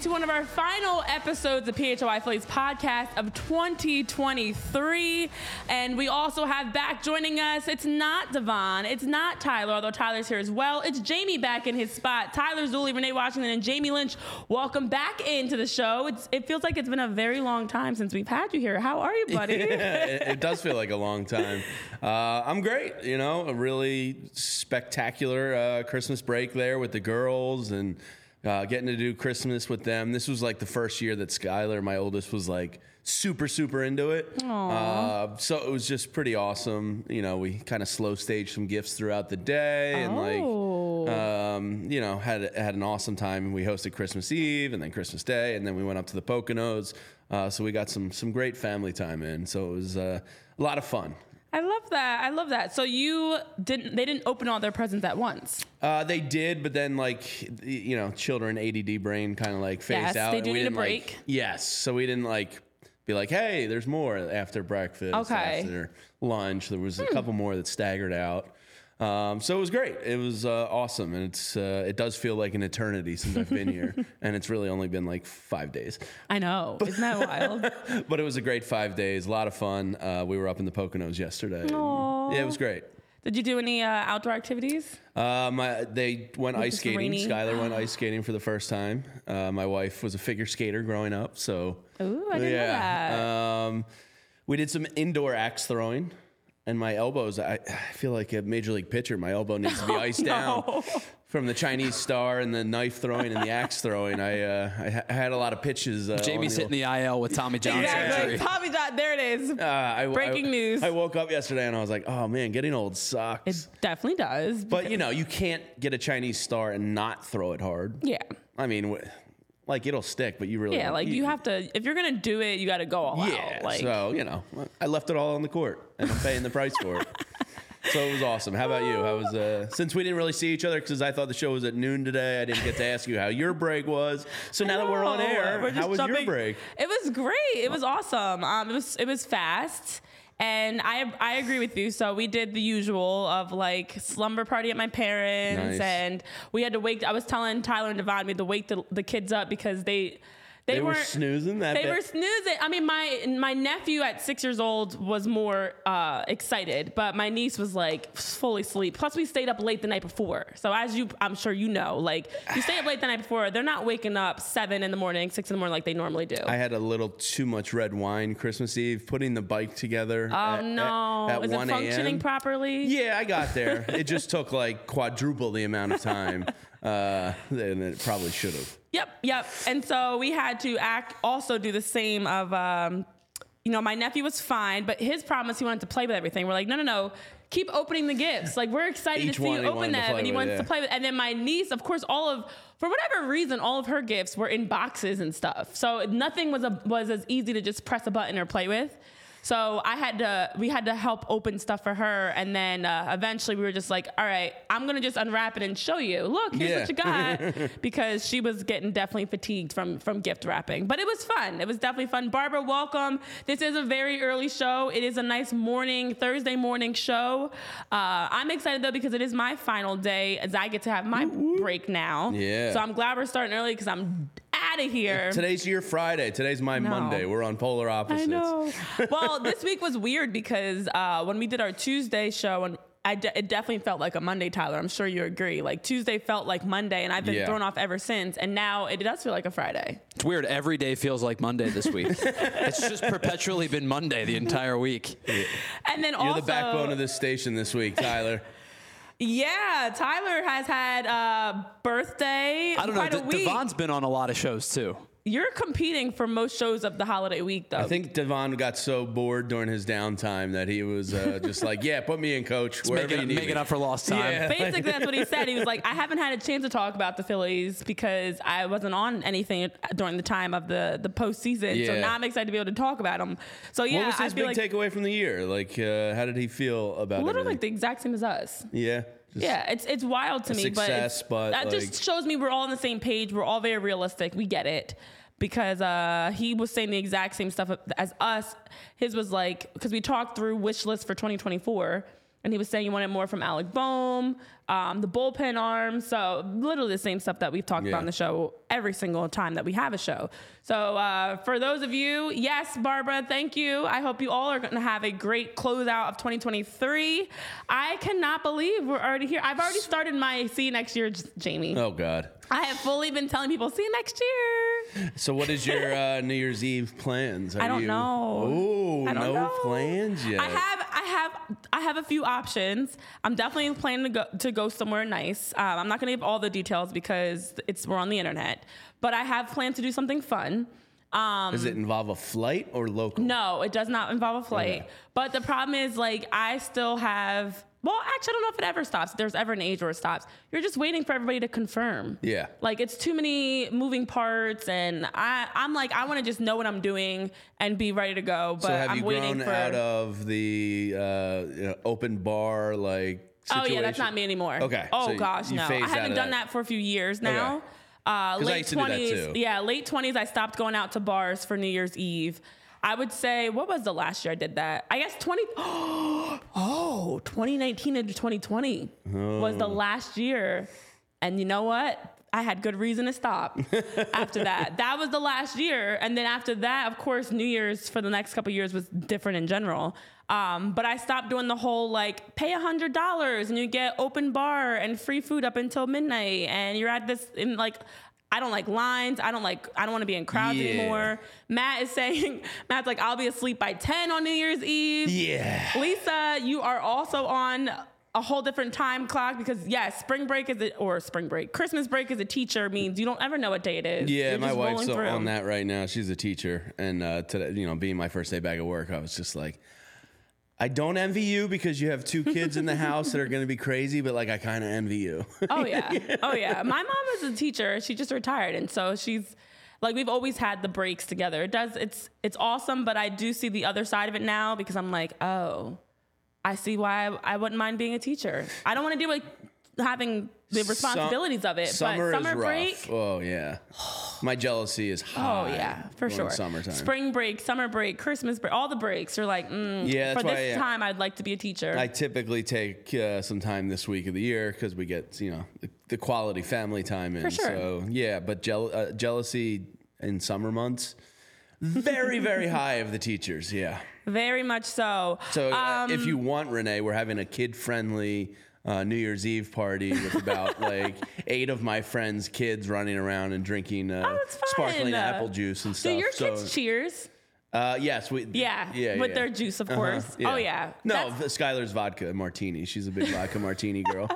Into one of our final episodes of PHLY Phillies podcast of 2023. And we also have back joining us, it's not Devon, it's not Tyler, although Tyler's here as well. It's Jamie back in his spot. Tyler Zulli, Renee Washington, and Jamie Lynch, welcome back into the show. It's, it feels like it's been a very long time since we've had you here. How are you, buddy? it, it does feel like a long time. Uh, I'm great. You know, a really spectacular uh, Christmas break there with the girls and uh, getting to do Christmas with them. This was like the first year that Skylar, my oldest, was like super, super into it. Uh, so it was just pretty awesome. You know, we kind of slow staged some gifts throughout the day and Oh. like, um, you know, had had an awesome time. We hosted Christmas Eve and then Christmas Day, and then we went up to the Poconos. Uh, so we got some some great family time in. So it was uh, a lot of fun. I love that. I love that. So you didn't, they didn't open all their presents at once. Uh, they did, but then like you know, children ADD brain kind of like phased Yes, out. they do need a didn't, like- break. yes, so we didn't like be like, hey, there's more after breakfast. Okay. Hmm. After lunch, there was a couple more that staggered out. Um, so it was great. It was uh, awesome, and it's uh, it does feel like an eternity since I've been here, and it's really only been like five days. I know. Isn't that wild? But it was a great five days, a lot of fun. Uh, we were up in the Poconos yesterday. and- Aw. Yeah, it was great. Did you do any uh, outdoor activities? Uh, my, they went ice skating. rainy. Skylar went ice skating for the first time. Uh, my wife was a figure skater growing up, so Ooh, I didn't know that. Um, we did some indoor axe throwing, and my elbows. I, I feel like a major league pitcher. My elbow needs to be iced down from the Chinese star and the knife throwing and the axe throwing. I uh, I, ha- I had a lot of pitches. Uh, Jamie's on hitting the IL with Tommy John Exactly. surgery. Tommy John, there it is. Uh, I, Breaking I- news. I woke up yesterday and I was like, oh man, getting old sucks. It definitely does. but you know, you can't get a Chinese star and not throw it hard. yeah. I mean, wh- like it'll stick, but you really Yeah, like you have to, if you're to do it, you got to go all Yeah, out. Like, so you know, I left it all on the court, and I'm paying the price for it. So it was awesome. How about you? How was uh, since we didn't really see each other because I thought the show was at noon today. I didn't get to ask you how your break was. So now that we're on air, we're how was your break? It was great. It was awesome. Um, it was it was fast. And I I agree with you. So we did the usual of like slumber party at my parents, Nice. and we had to wake. I was telling Tyler and Devon we had to wake the, the kids up because they they, They were weren't snoozing that They bad? were snoozing. I mean, my my nephew at six years old was more uh, excited, but my niece was like fully asleep. Plus, we stayed up late the night before. So as you, I'm sure you know, like you stay up late the night before, they're not waking up seven in the morning, six in the morning like they normally do. I had a little too much red wine Christmas Eve, putting the bike together. oh at- at- no! at, Is it functioning properly? Yeah, I got there. it just took like quadruple the amount of time uh, than it probably should have. Yep, yep. And so we had to act also do the same of um, you know, my nephew was fine, but his problem is he wanted to play with everything. We're like, no, no, no. Keep opening the gifts. Like we're excited Each to see you open them, and he with, wants yeah. to play with. And then my niece, of course, all of for whatever reason, all of her gifts were in boxes and stuff. So nothing was a was as easy to just press a button or play with. So I had to, we had to help open stuff for her. And then uh, eventually we were just like, all right, I'm going to just unwrap it and show you. Look, here's Yeah. what you got. because she was getting definitely fatigued from, from gift wrapping. But it was fun. It was definitely fun. Barbara, welcome. This is a very early show. It is a nice morning, Thursday morning show. Uh, I'm excited though because it is my final day as I get to have my break now. Yeah. So I'm glad we're starting early because I'm out of here. Today's your Friday. Today's my No. Monday. We're on polar opposites. I know. well, this week was weird because uh, when we did our Tuesday show, and I de- it definitely felt like a Monday, Tyler. I'm sure you agree. Like Tuesday felt like Monday, and I've been Yeah. thrown off ever since. And now it does feel like a Friday. It's weird. Every day feels like Monday this week. it's just perpetually been Monday the entire week. And then You're also, the backbone of this station this week, Tyler. Yeah, Tyler has had a birthday. I don't know. D-. Devon's been on a lot of shows too. You're competing for most shows of the holiday week, though. I think Devon got so bored during his downtime that he was uh, just like, "Yeah, put me in, coach. Wherever Making, you need making me." up for lost time. Yeah. Basically, that's what he said. He was like, I haven't had a chance to talk about the Phillies because I wasn't on anything during the time of the the postseason. So now I'm excited to be able to talk about them. So yeah, what was I his feel big like takeaway from the year? Like, uh, how did he feel about literally everything? like the exact same as us. yeah, just- Yeah, it's it's wild to me, success, but, but, that like- just shows me we're all on the same page. We're all very realistic. We get it because uh, he was saying the exact same stuff as us. His was like because we talked through wish list for 2024. And he was saying he wanted more from Alec Bohm, um, the bullpen arm. So literally the same stuff that we've talked Yeah. about on the show every single time that we have a show. So uh, for those of you, yes, Barbara, thank you. I hope you all are going to have a great closeout of 2023. I cannot believe we're already here. I've already started my see you next year, Jamie. Oh God. I have fully been telling people see you next year. So, what is your uh, New Year's Eve plans? Are I don't you, know. Oh, no know. plans yet. I have, I have, I have a few options. I'm definitely planning to go to go somewhere nice. Um, I'm not going to give all the details because it's we're on the internet, but I have planned to do something fun. Um, Does it involve a flight or local? No, it does not involve a flight. Okay. But the problem is, like, I still have. Well, actually, I don't know if it ever stops. If there's ever an age where it stops. You're just waiting for everybody to confirm. Yeah. Like it's too many moving parts, and I, I'm like, I want to just know what I'm doing and be ready to go. But So, have I'm you waiting grown for. out of the uh, you know, open bar like? oh yeah, that's not me anymore. Okay. Oh so gosh, no. I haven't done that. for a few years now. Okay. Uh, late used to do that twenties, yeah, late twenties. I stopped going out to bars for New Year's Eve. I would say, what was the last year I did that? I guess 20. Oh, 2019 into 2020 was Oh. the last year. And you know what? I had good reason to stop after that. That was the last year. And then after that, of course, New Year's for the next couple years was different in general. Um, but I stopped doing the whole like pay $100 and you get open bar and free food up until midnight. And you're at this in like, I don't like lines. I don't like, I don't want to be in crowds Yeah. anymore. Matt is saying, Matt's like, I'll be asleep by 10 on New Year's Eve. Yeah. Lisa, you are also on a whole different time clock because yes, spring break is a, or spring break, Christmas break as a teacher means you don't ever know what day it is. Yeah, You're my wife's on that right now. She's a teacher, and uh, today, you know, being my first day back at work, I was just like, I don't envy you because you have two kids in the house that are going to be crazy, but like, I kind of envy you. Oh yeah, oh yeah. My mom is a teacher. She just retired, and so she's like we've always had the breaks together. It does. It's it's awesome, but I do see the other side of it now because I'm like, oh, I see why I, I wouldn't mind being a teacher. I don't want to deal with having the responsibilities of it. Summer, but summer is rough. break. Oh yeah, my jealousy is high. Oh yeah, for sure. Summertime. Spring break, summer break, Christmas break, all the breaks. You're like, mm, Yeah, for why, this yeah. time, I'd like to be a teacher. I typically take uh, some time this week of the year because we get you know the, the quality family time in. For sure. So yeah, but jeal- uh, jealousy in summer months, very very high of the teachers. Yeah. Very much so. So uh, Um, if you want Renee, we're having a kid friendly. Uh, New Year's Eve party with about like eight of my friends' kids running around and drinking uh, Oh, sparkling apple juice and do stuff. your so, kids cheers? Uh, yes, we. Yeah, yeah, with yeah. their juice, of Uh-huh, course. Oh yeah. No, That's- Skylar's vodka martini. She's a big vodka martini girl.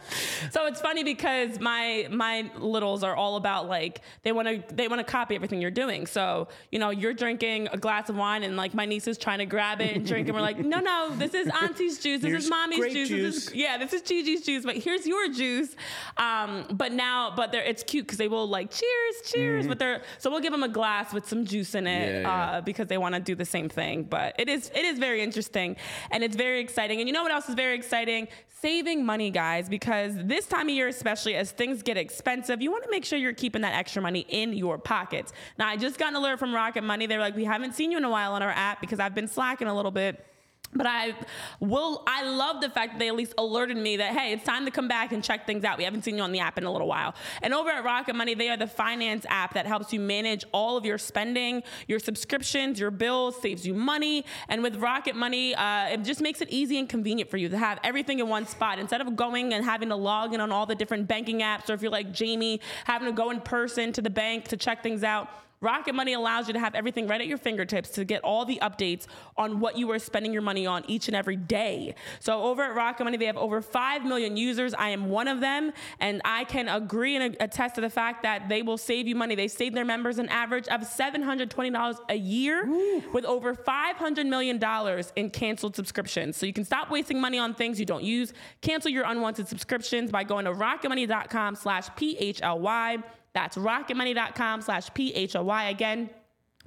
So it's funny because my my littles are all about like they want to they want to copy everything you're doing. So you know you're drinking a glass of wine and like my niece is trying to grab it and drink and we're like no no this is auntie's juice this Here's is mommy's grape juice, This is, yeah this is Gigi's juice but here's your juice. Um, but now but they're it's cute because they will like cheers cheers but they're so we'll give them a glass with some juice in it Mm-hmm. Yeah, yeah. Uh, because they want to do the same thing. But it is it is very interesting and it's very exciting. And you know what else is very exciting? Saving money, guys, because this time of year, especially as things get expensive, you want to make sure you're keeping that extra money in your pockets. Now, I just got an alert from Rocket Money. They were like, we haven't seen you in a while on our app because I've been slacking a little bit. But I will. I love the fact that they at least alerted me that hey, it's time to come back and check things out. We haven't seen you on the app in a little while. And over at Rocket Money, they are the finance app that helps you manage all of your spending, your subscriptions, your bills, saves you money. And with Rocket Money, uh, it just makes it easy and convenient for you to have everything in one spot instead of going and having to log in on all the different banking apps, or if you're like Jamie, having to go in person to the bank to check things out. Rocket Money allows you to have everything right at your fingertips to get all the updates on what you are spending your money on each and every day. So over at Rocket Money, they have over 5 million users. I am one of them, and I can agree and attest to the fact that they will save you money. They save their members an average of $720 a year Ooh. with over $500 million in canceled subscriptions. So you can stop wasting money on things you don't use. Cancel your unwanted subscriptions by going to rocketmoney.com slash PHLY. That's rocketmoney.com slash PHLY. Again,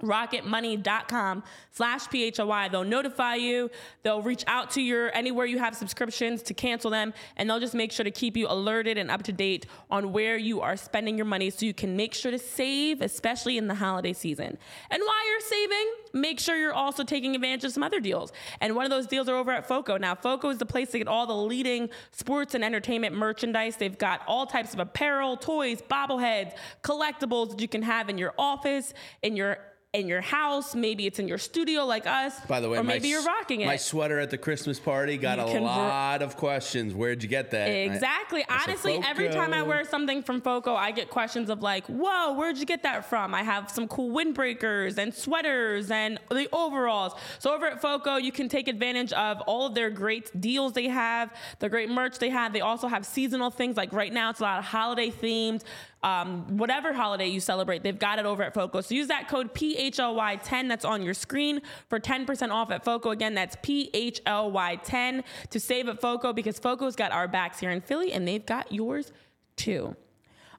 rocketmoney.com slash PHLY. They'll notify you. They'll reach out to your anywhere you have subscriptions to cancel them, and they'll just make sure to keep you alerted and up to date on where you are spending your money so you can make sure to save, especially in the holiday season. And while you're saving, make sure you're also taking advantage of some other deals. And one of those deals are over at FOCO. Now, FOCO is the place to get all the leading sports and entertainment merchandise. They've got all types of apparel, toys, bobbleheads, collectibles that you can have in your office, in your in your house. Maybe it's in your studio like us. By the way, or maybe you're rocking it. My sweater at the Christmas party got you a lot of questions. Where'd you get that? Exactly. I, Honestly, every time I wear something from Foco, I get questions of like, "Whoa, where'd you get that from?" I have some cool windbreakers and sweaters and the overalls. So over at Foco, you can take advantage of all of their great deals they have, the great merch they have. They also have seasonal things like right now it's a lot of holiday themed um, whatever holiday you celebrate, they've got it over at Foco. So use that code PHLY10 that's on your screen for 10% off at Foco. Again, that's PHLY10 to save at Foco because Foco's got our backs here in Philly and they've got yours too.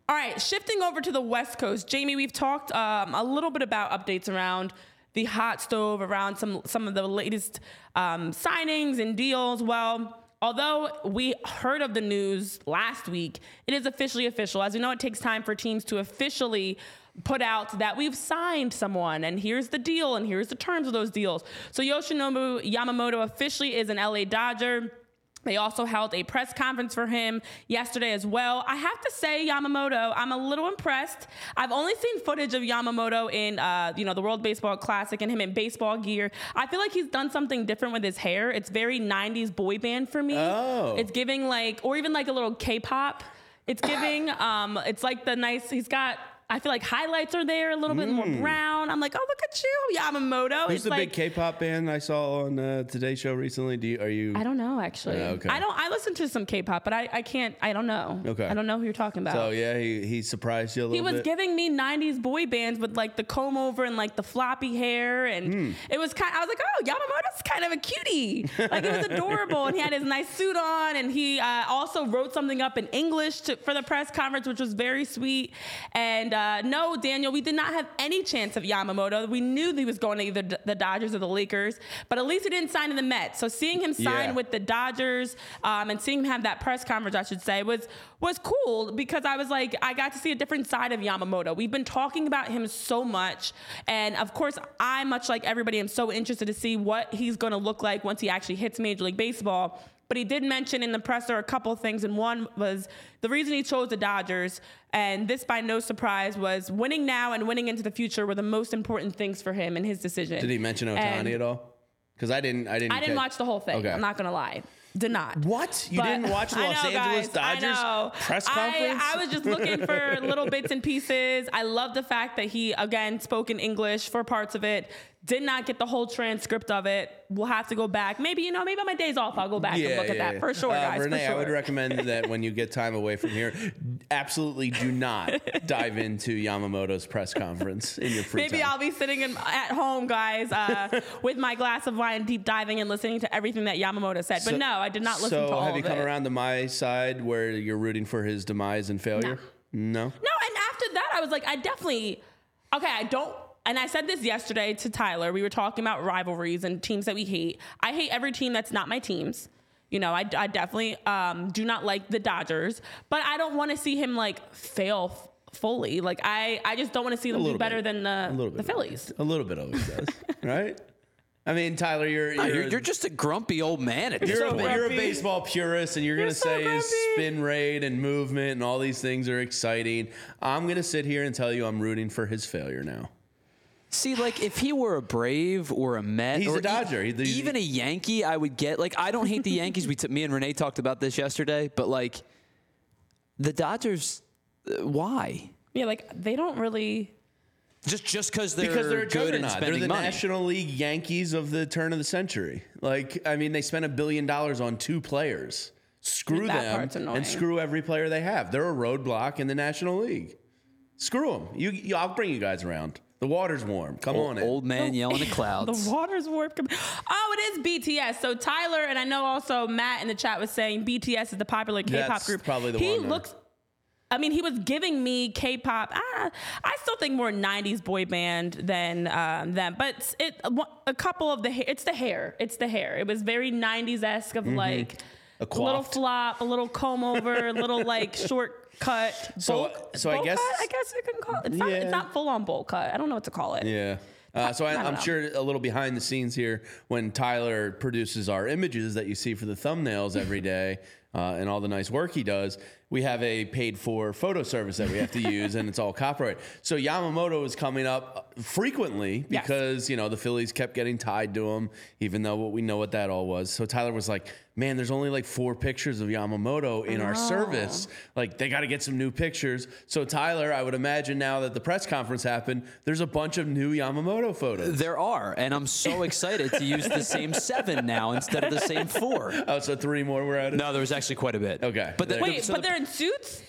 All right, shifting over to the West Coast. Jamie, we've talked um, a little bit about updates around the hot stove, around some, some of the latest um, signings and deals. Well, Although we heard of the news last week, it is officially official. As we know, it takes time for teams to officially put out that we've signed someone and here's the deal and here's the terms of those deals. So Yoshinobu Yamamoto officially is an LA Dodger. They also held a press conference for him yesterday as well. I have to say, Yamamoto, I'm a little impressed. I've only seen footage of Yamamoto in, uh, you know, the World Baseball Classic and him in baseball gear. I feel like he's done something different with his hair. It's very 90s boy band for me. Oh. It's giving like, or even like a little K-pop. It's giving, um, it's like the nice, he's got I feel like highlights are there a little mm. bit more mm. brown. I'm like, oh look at you, Yamamoto. Who's it's the like, big K-pop band I saw on uh, Today Show recently? Do you are you? I don't know actually. Yeah, okay. I don't. I listen to some K-pop, but I, I can't. I don't know. Okay. I don't know who you're talking about. So yeah, he, he surprised you a little. Bit. He was bit? giving me '90s boy bands with like the comb over and like the floppy hair, and mm. it was kind. I was like, oh, Yamamoto's kind of a cutie. like it was adorable, and he had his nice suit on, and he uh, also wrote something up in English to, for the press conference, which was very sweet. And uh, no, Daniel, we did not have any chance of Yamamoto. We knew he was going to either the Dodgers or the Lakers, but at least he didn't sign in the Mets. So seeing him sign yeah. with the Dodgers um, and seeing him have that press conference, I should say, was was cool because I was like, I got to see a different side of Yamamoto. We've been talking about him so much, and of course, I, much like everybody, am so interested to see what he's going to look like once he actually hits Major League Baseball. But he did mention in the presser a couple things, and one was the reason he chose the Dodgers, and this by no surprise was winning now and winning into the future were the most important things for him in his decision. Did he mention Ohtani at all? Because I didn't. I didn't. I didn't catch- watch the whole thing. Okay. I'm not gonna lie. Did not. What? You But- didn't watch the Los know, Angeles guys, Dodgers press I- conference? I, was just looking for little bits and pieces. I love the fact that he again spoke in English for parts of it. Did not get the whole transcript of it. We'll have to go back. Maybe you know, maybe on my days off, I'll go back and look at that for sure, Uh, guys. Renee, sure. I would recommend that when you get time away from here, absolutely do not dive into Yamamoto's press conference in your free time. Maybe time. I'll be sitting in, at home, guys, uh, with my glass of wine, deep diving and listening to everything that Yamamoto said. But no, I did not listen so to all have you come it. around to my side where you're rooting for his demise and failure? No. No, and after that, I was like, I definitely, okay, I don't. And I said this yesterday to Tyler. We were talking about rivalries and teams that we hate. I hate every team that's not my teams. You know, I, I definitely um, do not like the Dodgers, but I don't want to see him like fail f- fully. Like I, I just don't want to see them do better bit. than A the, little the. Phillies. A little bit always does, right? I mean, Tyler, you're No, you're, you're, you're just a grumpy old man at this you're, point. a, you're a baseball purist, and you're, You're gonna so say grumpy. spin rate and movement and all these things are exciting. I'm gonna sit here and tell you I'm rooting for his failure now. See, like if he were a Brave or a Met, He's or a Dodger. e- He- even a Yankee, I would get. Like I don't hate the Yankees. We t- me and Renee talked about this yesterday, but like the Dodgers, uh, why? Yeah, like they don't really. Just just because they're because they're a good and juggernaut. They're the money. National League Yankees of the turn of the century. Like, I mean, they spent a billion dollars on two players. Screw That them part's annoying. and screw every player they have. They're a roadblock in the National League. Screw them. You, you, I'll bring you guys around. The water's warm. Come on old, in. old man yelling at clouds. The water's warped. Oh, it is BTS. So Tyler and I know also Matt in the chat was saying BTS is the popular K-pop That's group. probably the he one, though. looks. I mean, he was giving me K-pop. Ah, I still think more '90s boy band than um, them, but it a couple of the hair. It's the hair. It's the hair. It was very '90s esque of like Mm-hmm. A a little flop, a little comb over, a little like short cut. So- bowl- so I guess- cut, I guess you can call it. It's not. Yeah. It's not full on bowl cut. I don't know what to call it. Yeah. Uh, so I, I I'm know. sure a little behind the scenes here when Tyler produces our images that you see for the thumbnails every day uh, and all the nice work he does. We have a paid for photo service that we have to use, and it's all copyright. So Yamamoto is coming up uh, frequently Yes. because you know the Phillies kept getting tied to him, even though what we know what that all was. So Tyler was like, "Man, there's only like four pictures of Yamamoto in our oh. service. Like they got to get some new pictures." So Tyler, I would imagine now that the press conference happened, there's a bunch of new Yamamoto photos. There are, and I'm so excited to use the same seven now instead of the same four. Oh, so three more were added. No, there was actually quite a bit. Okay. but the, Wait, so but the- they're in suits,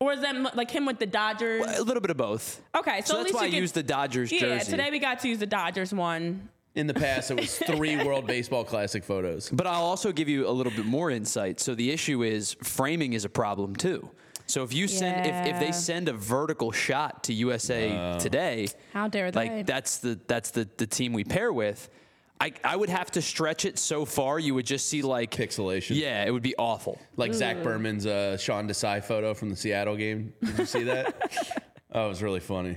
or is that like him with the Dodgers? a little bit of both. Okay, so, So at that's least why you I get- used the Dodgers Yeah, jersey. today we got to use the Dodgers one. In the past, it was three World Baseball Classic photos. But I'll also give you a little bit more insight. So the issue is framing is a problem too. So if you send if, if they send a vertical shot to USA today, How dare they? like that's the that's the the team we pair with. I, I would have to stretch it so far you would just see like Pixelation. Yeah, it would be awful. Like Zach Berman's uh, Sean Desai photo from the Seattle game. Did you see that? oh, it was really funny.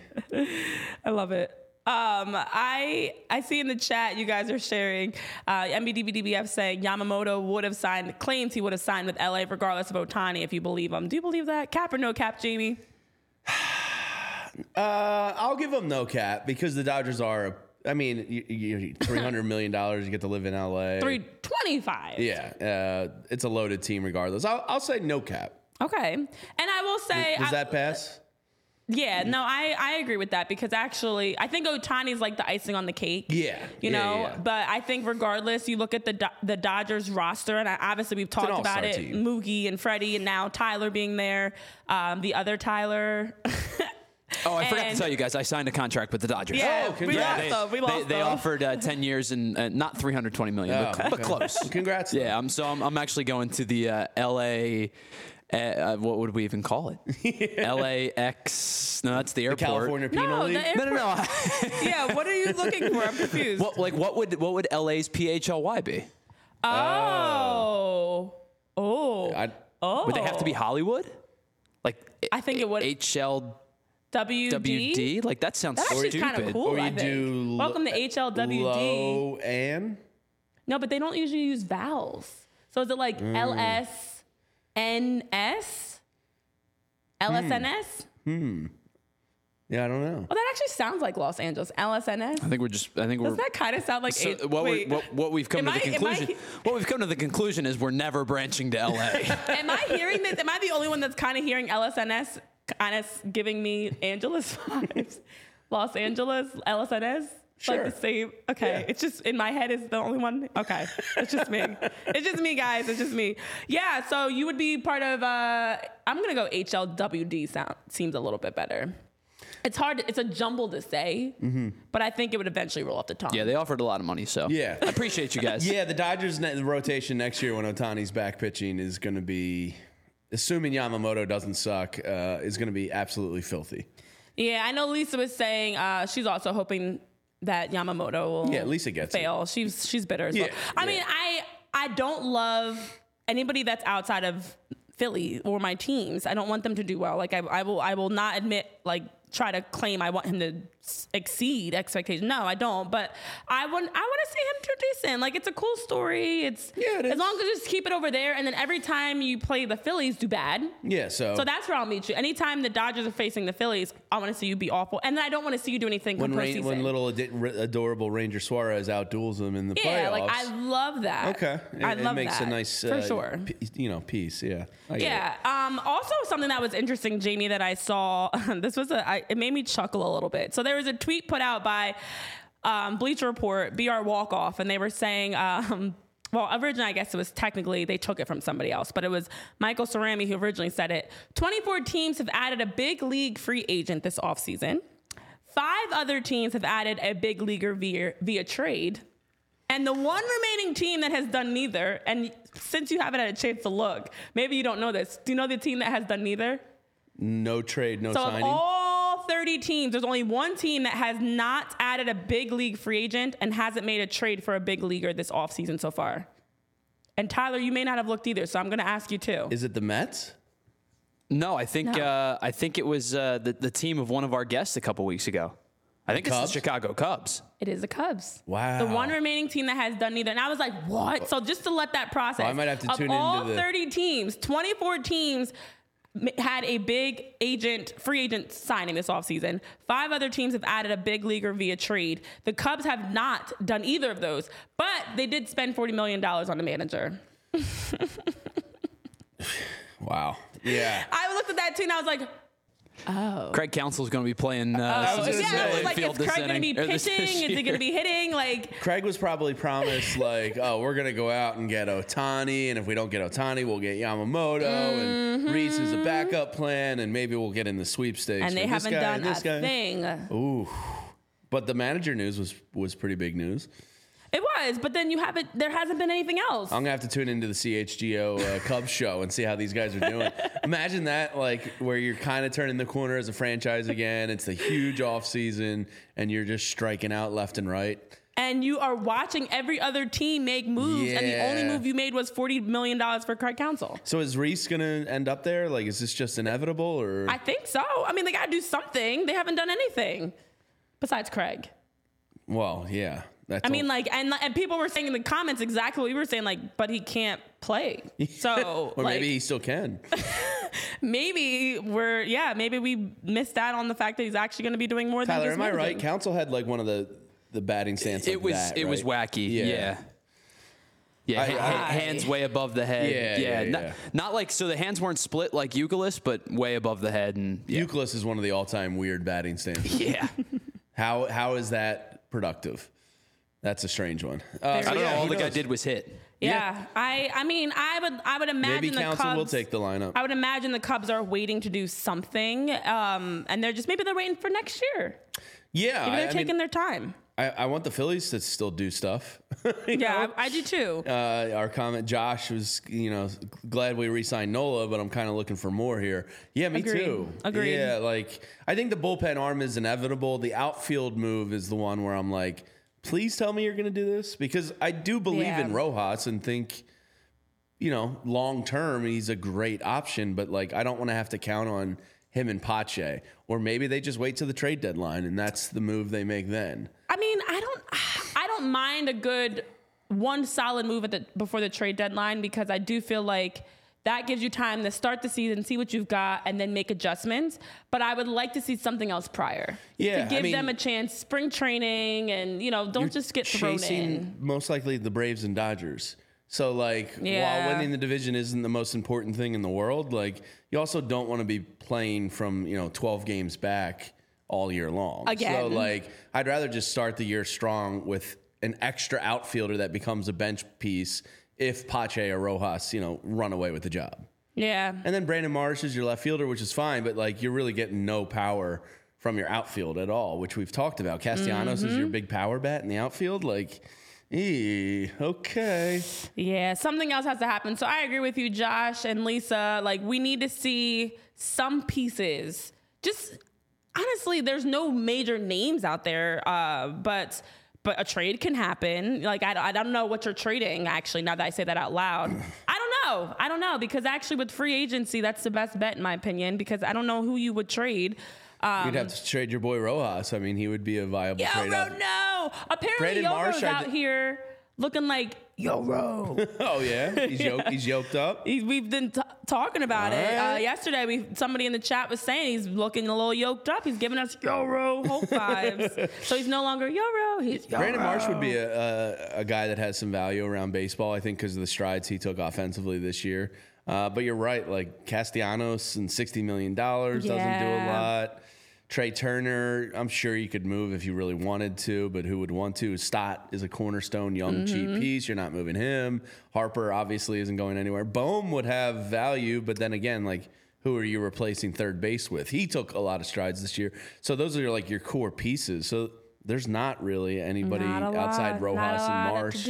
I love it. Um, I I see in the chat you guys are sharing uh, MBDBDBF saying Yamamoto would have signed claims he would have signed with LA regardless of Ohtani if you believe him. Do you believe that? Cap or no cap, Jamie? Uh, I'll give him no cap because the Dodgers are. I mean, you, you, three hundred million dollars. You get to live in LA. Three twenty-five. Yeah, uh, it's a loaded team regardless. I'll, I'll say no cap. Okay. And I will say Does I- that pass? Yeah, no, I, I agree with that because actually, I think Ohtani's like the icing on the cake. Yeah, you yeah, know. yeah. But I think regardless, you look at the Do- the Dodgers roster, and I, obviously we've talked about it. team. Mookie and Freddie, and now Tyler being there. Um, the other Tyler. Oh, I forgot to tell you guys, I signed a contract with the Dodgers. yeah, Oh, we congrats. lost they, them. We lost they them. offered uh, 10 years and uh, not 320 million, but, Oh, but okay. close. Congrats. Yeah, I'm so I'm, I'm actually going to the uh, LA. Uh, uh, what would we even call it? LAX. No, that's the airport. California Penal No, League. the No, no, no. yeah, what are you looking for? I'm confused. what like what would what would LA's PHLY be? oh, oh, I, oh. Would they have to be Hollywood? Like I think it would- HLWD. WD. Like that sounds That's actually stupid. kind of cool. Or you I think. do Welcome to uh, HLWD. low and No, but they don't usually use vowels. So is it like Mm. LS, NS, LSNS? Hmm. Hmm. yeah, I don't know. Well, that actually sounds like Los Angeles. LSNS. I think we're just. I think we're. Does that kind of sound like? So a- what, we, wait. what, what we've come Am to the I- am I- what we've come to the conclusion is we're never branching to LA. Am I hearing this? Am I the only one that's kind of hearing LSNS kind of giving me Angeles vibes? Los Angeles, LSNS? Sure. Like the same. Okay. Yeah. It's just in my head is the only one. Okay. It's just me. it's just me, guys. It's just me. Yeah. So you would be part of, uh, I'm going to go HLWD sound. Seems a little bit better. It's hard. It's a jumble to say, but I think it would eventually roll off the tongue. yeah, they offered a lot of money, so Yeah. I appreciate you guys. Yeah, the Dodgers rotation next year when Ohtani's back pitching is going to be, assuming Yamamoto doesn't suck, uh, is going to be absolutely filthy. Yeah, I know Lisa was saying uh, she's also hoping that Yamamoto will Yeah, Lisa gets it. fail. She's she's bitter as Yeah, well. I yeah. mean, I I don't love anybody that's outside of Philly or my teams. I don't want them to do well. Like I, I will I will not admit like try to claim I want him to exceed expectations. No, I don't. But I want I want to see him do decent. Like it's a cool story. It's Yeah, it as long as you just keep it over there, and then every time you play the Phillies, do bad. Yeah, so, So that's where I'll meet you. Anytime the Dodgers are facing the Phillies, I want to see you be awful, and then I don't want to see you do anything when Rain, when little r- adorable Ranger Suarez outduels him in the yeah, playoffs. like I love that. okay, it, I it love makes that a nice for uh, sure. p- you know piece. Yeah, I. Yeah. Um, also, something that was interesting, Jamie, that I saw. This was a. I, it made me chuckle a little bit. So there was a tweet put out by um, Bleacher Report, BR Walk Off, and they were saying. Um, well, originally, I guess it was technically they took it from somebody else, but it was Michael Cerami who originally said it. 24 teams have added a big league free agent this offseason. Five other teams have added a big leaguer via, via trade. And the one remaining team that has done neither, and since you haven't had a chance to look, maybe you don't know this. Do you know the team that has done neither? No trade, no So signing. All 30 teams, there's only one team that has not added a big league free agent and hasn't made a trade for a big leaguer this offseason so far. And Tyler, you may not have looked either, so I'm going to ask you too. Is it the Mets? No, I think No. uh, I think it was uh, the the team of one of our guests a couple weeks ago. I think it's Cubs? the Chicago Cubs. It is the Cubs. Wow. The one remaining team that has done neither. And I was like, what? So just to let that process. Well, I might have to of tune all into the- 30 teams, 24 teams m- had a big agent, free agent signing this offseason. Five other teams have added a big leaguer via trade. The Cubs have not done either of those, but they did spend $40 million on a manager. Wow. Yeah. I looked at that too and I was like, Craig Counsell's going to be playing. Uh, oh, was yeah. I say. was like, is field this Craig going to be pitching? Is he going to be hitting? Like, Craig was probably promised like, oh, we're gonna go out and get Ohtani, and if we don't get Ohtani, we'll get Yamamoto and Rhys is a backup plan, and maybe we'll get in the sweepstakes. Mm-hmm. and they this haven't guy done and this a guy. thing. Ooh. But the manager news was was pretty big news. It was, but then you haven't. There hasn't been anything else. I'm gonna have to tune into the CHGO uh, Cubs show and see how these guys are doing. Imagine that, like where you're kind of turning the corner as a franchise again. It's the huge off season, and you're just striking out left and right. and you are watching every other team make moves, and the only move you made was forty million dollars for Craig Counsell. So is Rhys gonna end up there? Like, is this just inevitable, or I think so. I mean, they got to do something. They haven't done anything besides Craig. well, yeah. That's I mean, all- like, and and people were saying in the comments exactly what we were saying, like, but he can't play. So, or like, maybe he still can. maybe we're yeah, maybe we missed out on the fact that he's actually going to be doing more than Tyler, just am I right? managing. Counsell had like one of the the batting stance. it like was that, it was wacky. Yeah. Yeah, I- ha- ha- I- hands way above the head. Yeah, yeah, not, yeah. not like so the hands weren't split like Youkilis, but way above the head and yeah. Youkilis is one of the all-time weird batting stances. yeah. How how is that productive? That's a strange one. Uh, I don't Yeah, know. All who the guy did was hit. Yeah, I I mean, I would I would imagine Maybe the Counsell Cubs will take the lineup. I would imagine the Cubs are waiting to do something, um, and they're just maybe they're waiting for next year. Yeah, Maybe they're I taking mean, their time. I, I want the Phillies to still do stuff. Yeah. I, I do too. Uh, our comment, Josh was, you know, glad we re-signed Nola, but I'm kind of looking for more here. Yeah, me Agreed. too. Agreed. Yeah, like I think the bullpen arm is inevitable. The outfield move is the one where I'm like, please tell me you're going to do this because I do believe Yeah. in Rojas and think, you know, long term he's a great option, but like I don't want to have to count on him and Pache, or maybe they just wait to the trade deadline and that's the move they make then. I mean, I don't I don't mind a good one solid move at the before the trade deadline because I do feel like that gives you time to start the season, see what you've got, and then make adjustments. But I would like to see something else prior. Yeah, To give mean- them a chance, spring training, and you know, don't just get thrown in. most likely the Braves and Dodgers. So like Yeah. while winning the division isn't the most important thing in the world, like you also don't want to be playing from, you know, 12 games back all year long. Again. So like I'd rather just start the year strong with an extra outfielder that becomes a bench piece if Pache or Rojas, you know, run away with the job. Yeah. And then Brandon Marsh is your left fielder, which is fine, but like you're really getting no power from your outfield at all, which we've talked about. Castellanos is your Mm-hmm. big power bat in the outfield. Like, ee, okay. Yeah, something else has to happen. So I agree with you, Josh and Lisa. Like, we need to see some pieces. Just honestly, there's no major names out there, uh, but but a trade can happen. Like I, I don't know what you're trading. Actually, now that I say that out loud, I don't know. I don't know because actually with free agency, that's the best bet in my opinion. Because I don't know who you would trade. Um, You'd have to trade your boy Rojas. I mean, he would be a viable trade. Yoro, no. Apparently, Brandon Marsh, Yoro's I out thi- here looking like Yoro. Oh yeah, he's yoked, he's yoked up. He's, we've been t- talking about it. Uh, yesterday, we somebody in the chat was saying he's looking a little yoked up. He's giving us Yoro hope vibes. so he's no longer Yoro. He's Yoro. Brandon Marsh would be a, a, a guy that has some value around baseball, I think, because of the strides he took offensively this year. Uh, but you're right, like Castellanos and $60 million doesn't do a lot. Trey Turner, I'm sure you could move if you really wanted to, but who would want to? Stott is a cornerstone young mm-hmm. cheap piece. You're not moving him. Harper obviously isn't going anywhere. Bohm would have value, but then again, like who are you replacing third base with? He took a lot of strides this year. So those are like your core pieces. So there's not really anybody Not a lot- outside Rojas and Marsh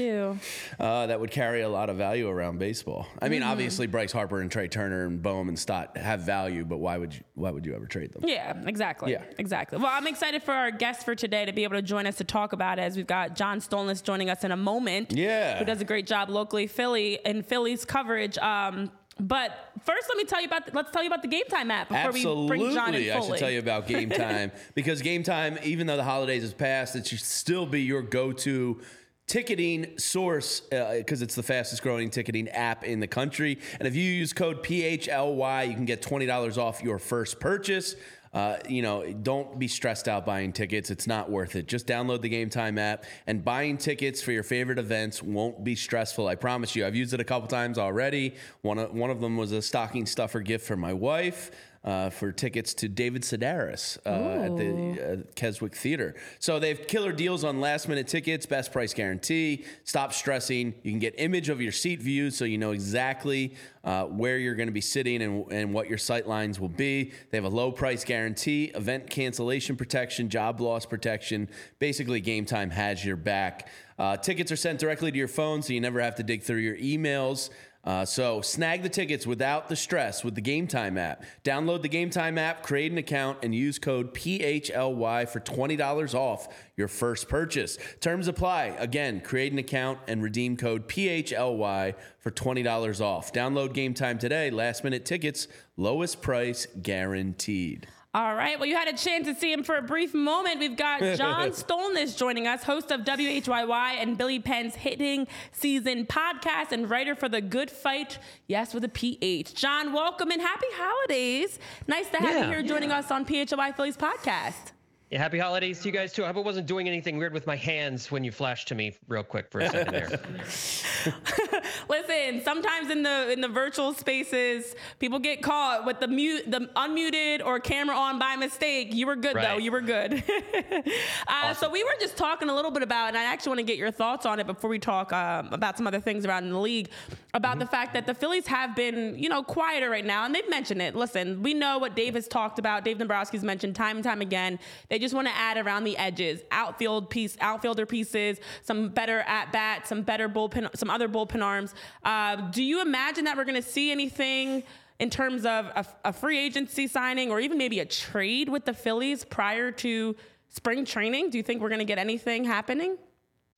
uh, that would carry a lot of value around baseball. I mean, Mm-hmm. obviously Bryce Harper and Trey Turner and Bohm and Stott have value, but why would you why would you ever trade them? Yeah, exactly. Yeah. Exactly. Well, I'm excited for our guest for today to be able to join us to talk about it as we've got John Stolnis joining us in a moment. Yeah. Who does a great job locally Philly in Philly's coverage. Um, but first, let me tell you about the, let's tell you about the Game Time app before Absolutely, we bring John in I should tell you about Game Time because Game Time, even though the holidays has passed, it should still be your go-to ticketing source uh, because it's the fastest growing ticketing app in the country. And if you use code PHLY, you can get twenty dollars off your first purchase. Uh, you know, don't be stressed out buying tickets. It's not worth it. Just download the Game Time app, and buying tickets for your favorite events won't be stressful. I promise you. I've used it a couple times already. One of, one of them was a stocking stuffer gift for my wife uh, for tickets to David Sedaris uh, at the uh, Keswick Theater. So they have killer deals on last minute tickets, best price guarantee. Stop stressing. You can get image of your seat views so you know exactly uh, where you're going to be sitting and, and what your sight lines will be. They have a low price guarantee, event cancellation protection, job loss protection. Basically, Game Time has your back. Uh, tickets are sent directly to your phone, so you never have to dig through your emails. Uh, so snag the tickets without the stress with the Game Time app. Download the Game Time app, create an account, and use code PHLY for $20 off your first purchase. Terms apply. Again, create an account and redeem code PHLY for $20 off. Download Game Time today. Last minute tickets, lowest price guaranteed. All right. Well, you had a chance to see him for a brief moment. We've got John Stolnis joining us, host of WHYY and Billy Penn's Hitting Season podcast and writer for The Good Phight. Yes, with a PH. John, welcome and happy holidays. Nice to have you here joining us on PHLY Phillies podcast. Yeah, happy holidays to you guys too. I hope I wasn't doing anything weird with my hands when you flashed to me real quick for a second there. Listen, sometimes in the in the virtual spaces, people get caught with the mute, the unmuted or camera on by mistake. You were good though. You were good. uh, So we were just talking a little bit about, and I actually want to get your thoughts on it before we talk um, about some other things around in the league, about the fact that the Phillies have been, you know, quieter right now, and they've mentioned it. Listen, we know what Dave has talked about. Dave Dombrowski's mentioned time and time again. They just want to add around the edges, outfield piece, outfielder pieces, some better at bats, some better bullpen, some other bullpen arms. Uh, do you imagine that we're going to see anything? In terms of a, a free agency signing or even maybe a trade with the Phillies prior to spring training, do you think we're going to get anything happening?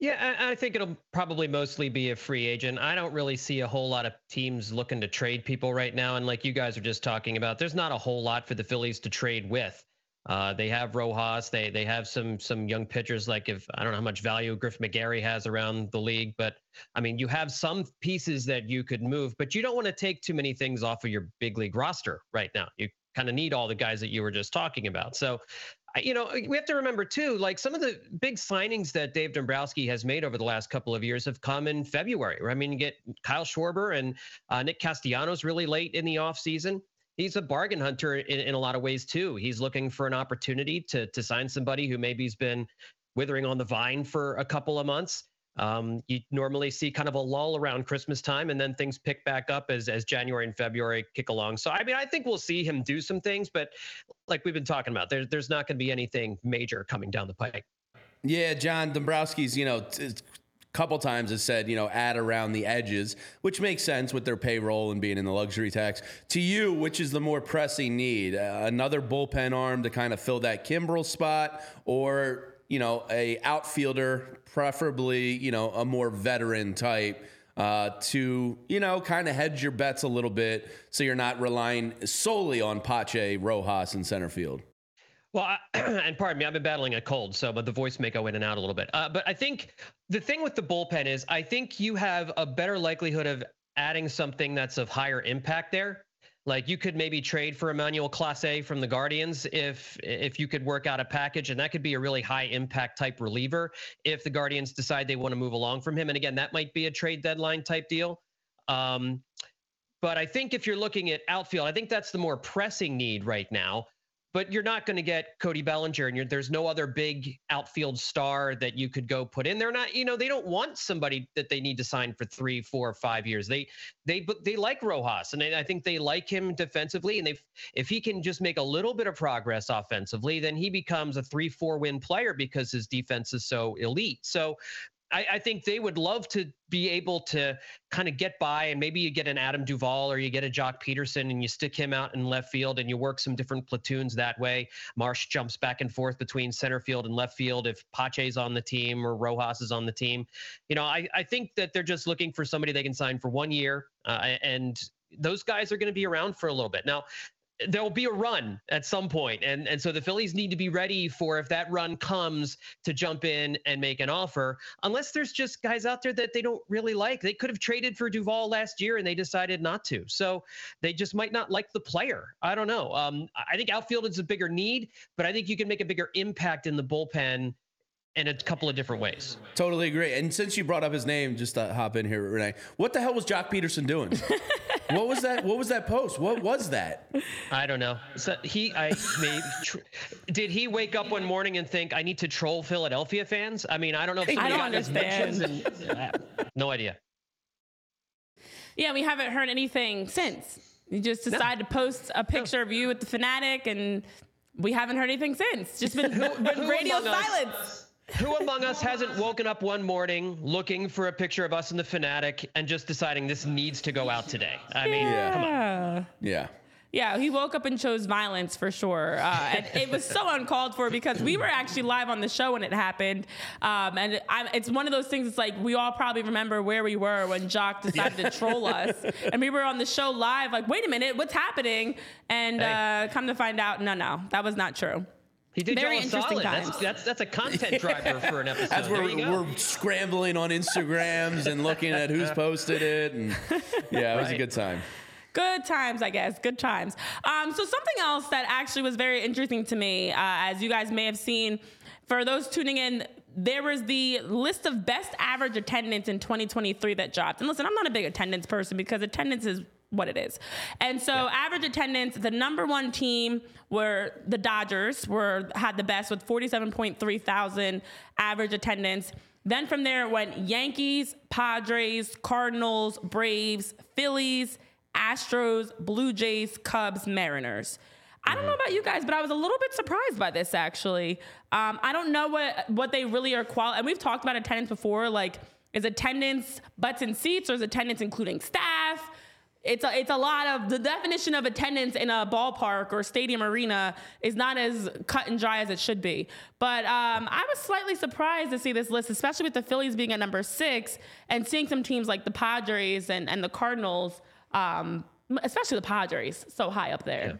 yeah, I, I think it'll probably mostly be a free agent. I don't really see a whole lot of teams looking to trade people right now. And like you guys are just talking about, there's not a whole lot for the Phillies to trade with. Uh, they have Rojas. They they have some some young pitchers. Like if I don't know how much value Griff McGarry has around the league, but I mean you have some pieces that you could move, but you don't want to take too many things off of your big league roster right now. You kind of need all the guys that you were just talking about. So you know, we have to remember too, like some of the big signings that Dave Dombrowski has made over the last couple of years have come in February. I mean, you get Kyle Schwarber and uh, Nick Castellanos really late in the offseason. He's a bargain hunter in, in a lot of ways too. He's looking for an opportunity to to sign somebody who maybe's been withering on the vine for a couple of months. Um, you normally see kind of a lull around Christmas time, and then things pick back up as as January and February kick along. So I mean, I think we'll see him do some things, but like we've been talking about, there's there's not going to be anything major coming down the pike. Yeah, John Dombrowski's, you know, t- couple times has said, you know, add around the edges, which makes sense with their payroll and being in the luxury tax. To you, which is the more pressing need? Uh, another bullpen arm to kind of fill that Kimbrel spot or, you know, a outfielder, preferably, you know, a more veteran type uh, to, you know, kind of hedge your bets a little bit so you're not relying solely on Pache, Rojas, and center field? Well, I, and pardon me, I've been battling a cold, so but the voice may go in and out a little bit. Uh, but I think the thing with the bullpen is, I think you have a better likelihood of adding something that's of higher impact there. Like you could maybe trade for Emmanuel Clase from the Guardians if if you could work out a package, and that could be a really high impact type reliever if the Guardians decide they want to move along from him. And again, that might be a trade deadline type deal. Um, but I think if you're looking at outfield, I think that's the more pressing need right now but you're not going to get Cody Bellinger, and there's no other big outfield star that you could go put in. They're not, you know, they don't want somebody that they need to sign for three, four, five years. They, they, they like Rojas, and I think they like him defensively. And they, if he can just make a little bit of progress offensively, then he becomes a three, four win player because his defense is so elite. So I, I, think they would love to be able to kind of get by and maybe you get an Adam Duvall or you get a Joc Pederson and you stick him out in left field and you work some different platoons that way. Marsh jumps back and forth between center field and left field if Pache's on the team or Rojas is on the team. You know, I, I think that they're just looking for somebody they can sign for one year uh, and those guys are going to be around for a little bit. Now, there'll be a run at some point and and so the Phillies need to be ready for if that run comes to jump in and make an offer unless there's just guys out there that they don't really like. They could have traded for Duvall last year and they decided not to. So they just might not like the player. I don't know. Um, I think outfield is a bigger need but I think you can make a bigger impact in the bullpen in a couple of different ways. Totally agree. And since you brought up his name, just to hop in here, Renee, what the hell was Joc Pederson doing? what was that? What was that post? What was that? I don't know. So he, I mean, tr- did he wake up one morning and think I need to troll Philadelphia fans? I mean, I don't know. If I don't understand. And, uh, no idea. Yeah, we haven't heard anything since. You just decided no. to post a picture no. of you with the Phanatic, and we haven't heard anything since. Just been, been radio silence. Us? Who among us hasn't woken up one morning looking for a picture of us in the Phanatic and just deciding this needs to go out today? I mean, yeah. come on. Yeah. Yeah, he woke up and chose violence for sure. Uh, and it was so uncalled for because we were actually live on the show when it happened. Um, and I, it's one of those things, it's like we all probably remember where we were when Joc decided to troll us. And we were on the show live, like, wait a minute, what's happening? And hey. uh, come to find out, no, no, that was not true. He did Very interesting solid. Times. That's, that's that's a content driver for an episode. As we're, we're scrambling on Instagrams and looking at who's posted it, and yeah, it was right. a good time. Good times, I guess. Good times. Um, so something else that actually was very interesting to me, uh, as you guys may have seen, for those tuning in, there was the list of best average attendance in 2023 that dropped. And listen, I'm not a big attendance person because attendance is what it is. And so yeah. average attendance, the number one team were the Dodgers were had the best with 47.3 thousand average attendance. Then from there it went Yankees, Padres, Cardinals, Braves, Phillies, Astros, Blue Jays, Cubs, Mariners. I don't know about you guys, but I was a little bit surprised by this actually. Um, I don't know what what they really are qual and we've talked about attendance before. Like, is attendance butts and seats or is attendance including staff? It's a, it's a lot of the definition of attendance in a ballpark or stadium arena is not as cut and dry as it should be. But um, I was slightly surprised to see this list, especially with the Phillies being at number six and seeing some teams like the Padres and, and the Cardinals, um, especially the Padres, so high up there. Yeah.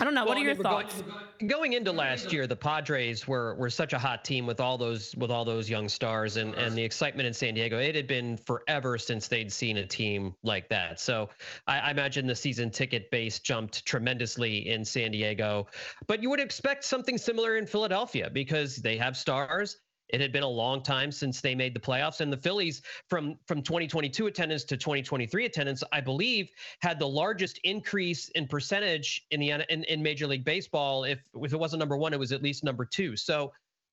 I don't know. Well, what are your thoughts? Going, going, into last year, the Padres were were such a hot team with all those with all those young stars and and the excitement in San Diego. It had been forever since they'd seen a team like that. So I, I imagine the season ticket base jumped tremendously in San Diego, but you would expect something similar in Philadelphia because they have stars it had been a long time since they made the playoffs, and the Phillies from from 2022 attendance to 2023 attendance, I believe, had the largest increase in percentage in the in, in Major League Baseball. If if it wasn't number one, it was at least number two. So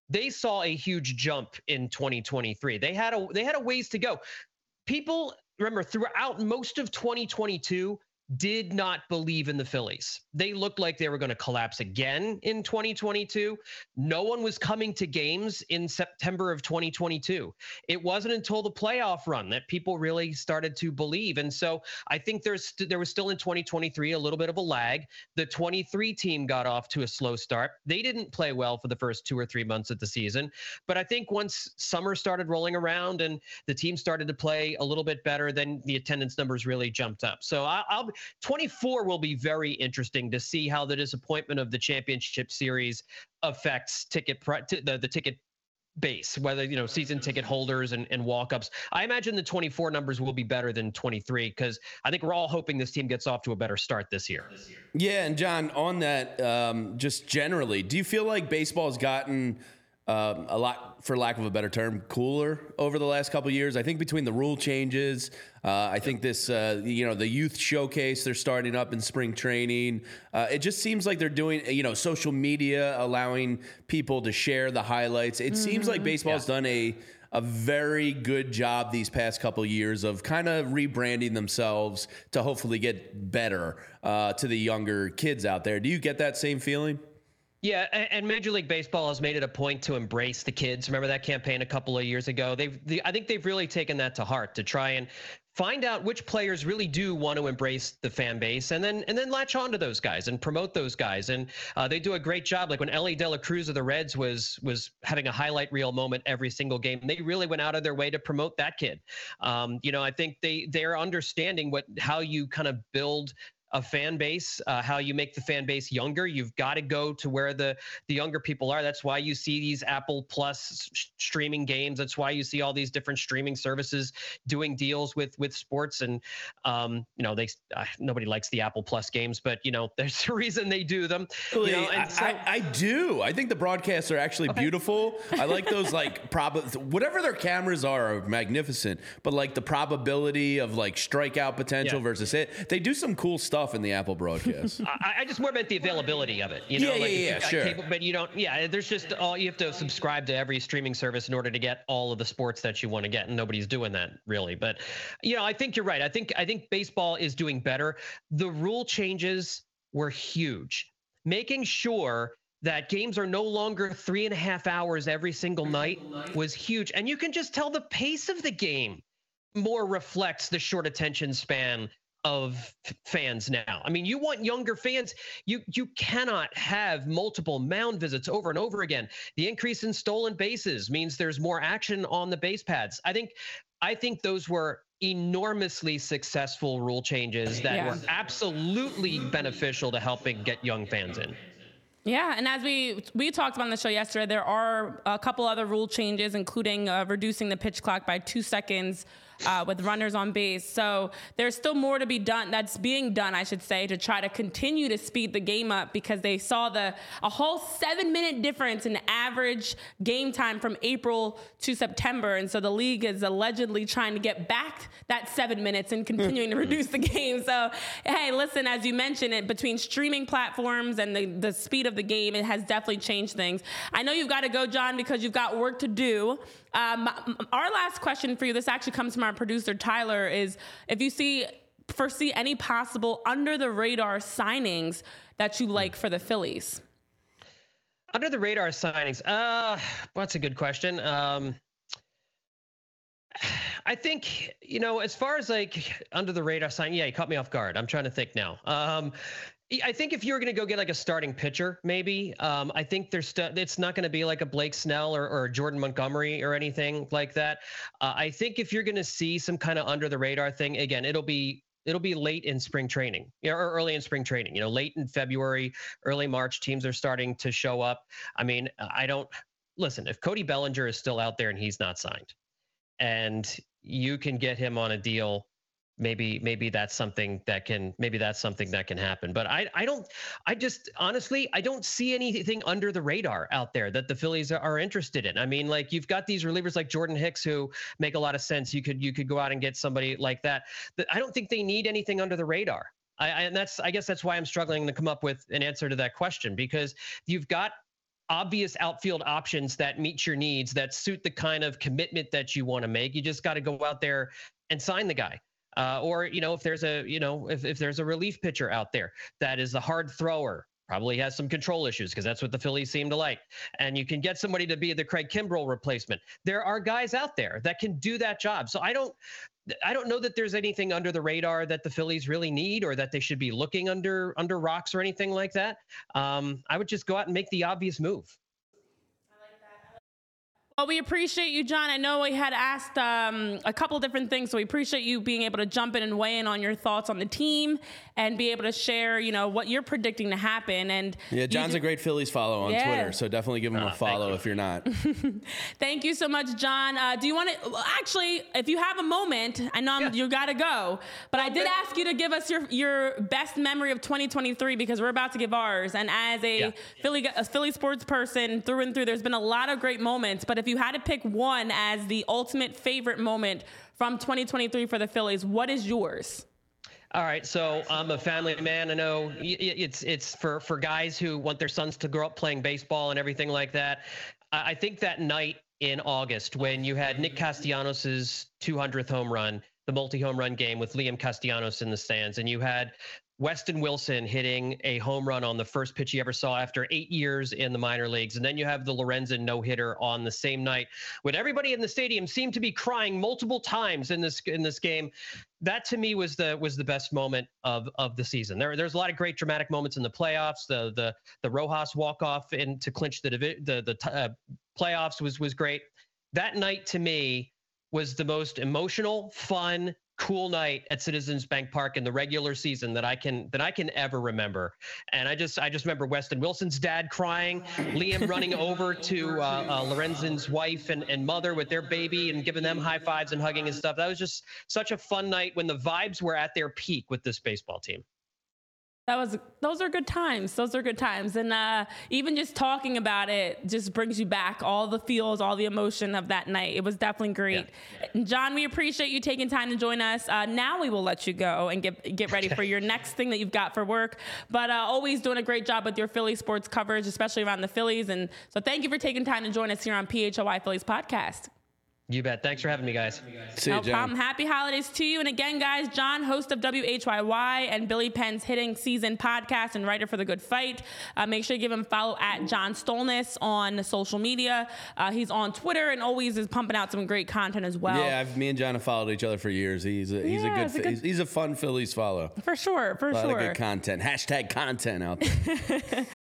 they saw a huge jump in 2023. They had a they had a ways to go. People remember throughout most of 2022 did not believe in the Phillies. They looked like they were going to collapse again in 2022. No one was coming to games in September of 2022. It wasn't until the playoff run that people really started to believe. And so I think there's there was still in 2023 a little bit of a lag. The 23 team got off to a slow start. They didn't play well for the first 2 or 3 months of the season, but I think once summer started rolling around and the team started to play a little bit better, then the attendance numbers really jumped up. So I, I'll 24 will be very interesting to see how the disappointment of the championship series affects ticket the, the ticket base, whether you know season ticket holders and, and walk-ups. I imagine the 24 numbers will be better than 23 because I think we're all hoping this team gets off to a better start this year. Yeah, and John, on that, um, just generally, do you feel like baseball has gotten um, a lot, for lack of a better term, cooler over the last couple years. I think between the rule changes, uh, I think this, uh, you know, the youth showcase they're starting up in spring training. Uh, it just seems like they're doing, you know, social media allowing people to share the highlights. It mm-hmm. seems like baseball's yeah. done a a very good job these past couple years of kind of rebranding themselves to hopefully get better uh, to the younger kids out there. Do you get that same feeling? Yeah, and Major League Baseball has made it a point to embrace the kids. Remember that campaign a couple of years ago? They've, I think they've really taken that to heart to try and find out which players really do want to embrace the fan base, and then and then latch on to those guys and promote those guys. And uh, they do a great job. Like when Elly De La Cruz of the Reds was was having a highlight reel moment every single game, they really went out of their way to promote that kid. Um, you know, I think they they're understanding what how you kind of build a fan base, uh, how you make the fan base younger. You've got to go to where the the younger people are. That's why you see these Apple Plus streaming games. That's why you see all these different streaming services doing deals with with sports. And um, you know, they uh, nobody likes the Apple Plus games, but you know, there's a reason they do them. You know, I, so, I, I, do. I think the broadcasts are actually okay. beautiful. I like those like prob whatever their cameras are are magnificent, but like the probability of like strikeout potential yeah. versus hit, they do some cool stuff in the Apple broadcast. I, I, just more meant the availability of it. You know, yeah, like yeah, yeah, sure. Cable, but you don't. Yeah, there's just all you have to subscribe to every streaming service in order to get all of the sports that you want to get, and nobody's doing that really. But you know, I think you're right. I think I think baseball is doing better. The rule changes were huge, making sure that games are no longer three and a half hours every single night was huge. And you can just tell the pace of the game more reflects the short attention span of fans now. I mean, you want younger fans. You you cannot have multiple mound visits over and over again. The increase in stolen bases means there's more action on the base pads. I think I think those were enormously successful rule changes that yeah. were absolutely beneficial to helping get young fans in. Yeah, and as we we talked about on the show yesterday, there are a couple other rule changes, including uh, reducing the pitch clock by two seconds uh, with runners on base. So there's still more to be done. That's being done, I should say, to try to continue to speed the game up because they saw the a whole seven minute difference in average game time from April to September, and so the league is allegedly trying to get back that seven minutes and continuing to reduce the game. So hey, listen, as you mentioned, it between streaming platforms and the the speed of the game, it has definitely changed things. I know you've got to go, John, because you've got work to do. Um, our last question for you, this actually comes from our producer Tyler, is if you see foresee any possible under the radar signings that you like for the Phillies. Under the radar signings, uh, that's a good question. Um, I think you know, as far as like under the radar sign, yeah, you caught me off guard. I'm trying to think now. Um, I think if you were going to go get like a starting pitcher, maybe um, I think there's st- it's not going to be like a Blake Snell or, or Jordan Montgomery or anything like that. Uh, I think if you're going to see some kind of under the radar thing, again, it'll be it'll be late in spring training you know, or early in spring training. You know, late in February, early March, teams are starting to show up. I mean, I don't listen. If Cody Bellinger is still out there and he's not signed, and you can get him on a deal maybe maybe that's something that can maybe that's something that can happen. But i i don't i just honestly i don't see anything under the radar out there that the phillies are interested in. I mean like you've got these relievers like jordan hicks who make a lot of sense. You could you could go out and get somebody like that. I don't think they need anything under the radar. I, I and that's i guess that's why i'm struggling to come up with an answer to that question because you've got obvious outfield options that meet your needs that suit the kind of commitment that you want to make. You just got to go out there and sign the guy Uh, or you know if there's a you know if, if there's a relief pitcher out there that is a hard thrower probably has some control issues because that's what the Phillies seem to like. And you can get somebody to be the Craig Kimbrel replacement. There are guys out there that can do that job. So I don't I don't know that there's anything under the radar that the Phillies really need or that they should be looking under under rocks or anything like that. Um, I would just go out and make the obvious move. Well, we appreciate you, John. I know we had asked um, a couple different things, so we appreciate you being able to jump in and weigh in on your thoughts on the team and be able to share, you know, what you're predicting to happen. And yeah, John's a great Phillies follow on Yeah. Twitter, so definitely give him Ah, a follow you. if you're not. Thank you so much, John. Uh, do you want to actually, if you have a moment, I know I'm, Yeah. you got to go, but I did Okay. ask you to give us your your best memory of 2023 because we're about to give ours. And as a Yeah. Philly a Philly sports person through and through, there's been a lot of great moments. But if you had to pick one as the ultimate favorite moment from 2023 for the Phillies, what is yours? All right, so I'm a family man. I know it's it's for for guys who want their sons to grow up playing baseball and everything like that. I think that night in August when you had Nick Castellanos's 200th home run, the multi-home run game with Liam Castellanos in the stands, and you had Weston Wilson hitting a home run on the first pitch he ever saw after eight years in the minor leagues, and then you have the Lorenzen no hitter on the same night when everybody in the stadium seemed to be crying multiple times in this in this game that to me was the was the best moment of of the season. There there's a lot of great dramatic moments in the playoffs. The the the Rojas walk off in to clinch the divi- the the uh, playoffs was was great. That night to me was the most emotional, fun, cool night at Citizens Bank Park in the regular season that I can that I can ever remember. And I just I just remember Weston Wilson's dad crying, Liam running over to uh, uh, Lorenzen's wife and, and mother with their baby and giving them high fives and hugging and stuff. That was just such a fun night when the vibes were at their peak with this baseball team. That was those are good times. Those are good times, and uh, even just talking about it just brings you back all the feels, all the emotion of that night. It was definitely great. And John, we appreciate you taking time to join us. Uh, now we will let you go and get get ready for your next thing that you've got for work. But uh, always doing a great job with your Philly sports coverage, especially around the Phillies. And so thank you for taking time to join us here on PHLY Phillies podcast. You bet. Thanks for having me, guys. See No you, John. problem. Happy holidays to you. And again, guys, John, host of WHYY and Billy Penn's Hitting Season podcast and writer for The Good Phight. Uh, make sure you give him a follow at John Stolnis on social media. Uh, he's on Twitter and always is pumping out some great content as well. Yeah, I've, me and John have followed each other for years. He's a, he's Yeah, a good, a good- He's, he's a fun Phillies follow. For sure, for A lot sure. of good content. Hashtag content out there.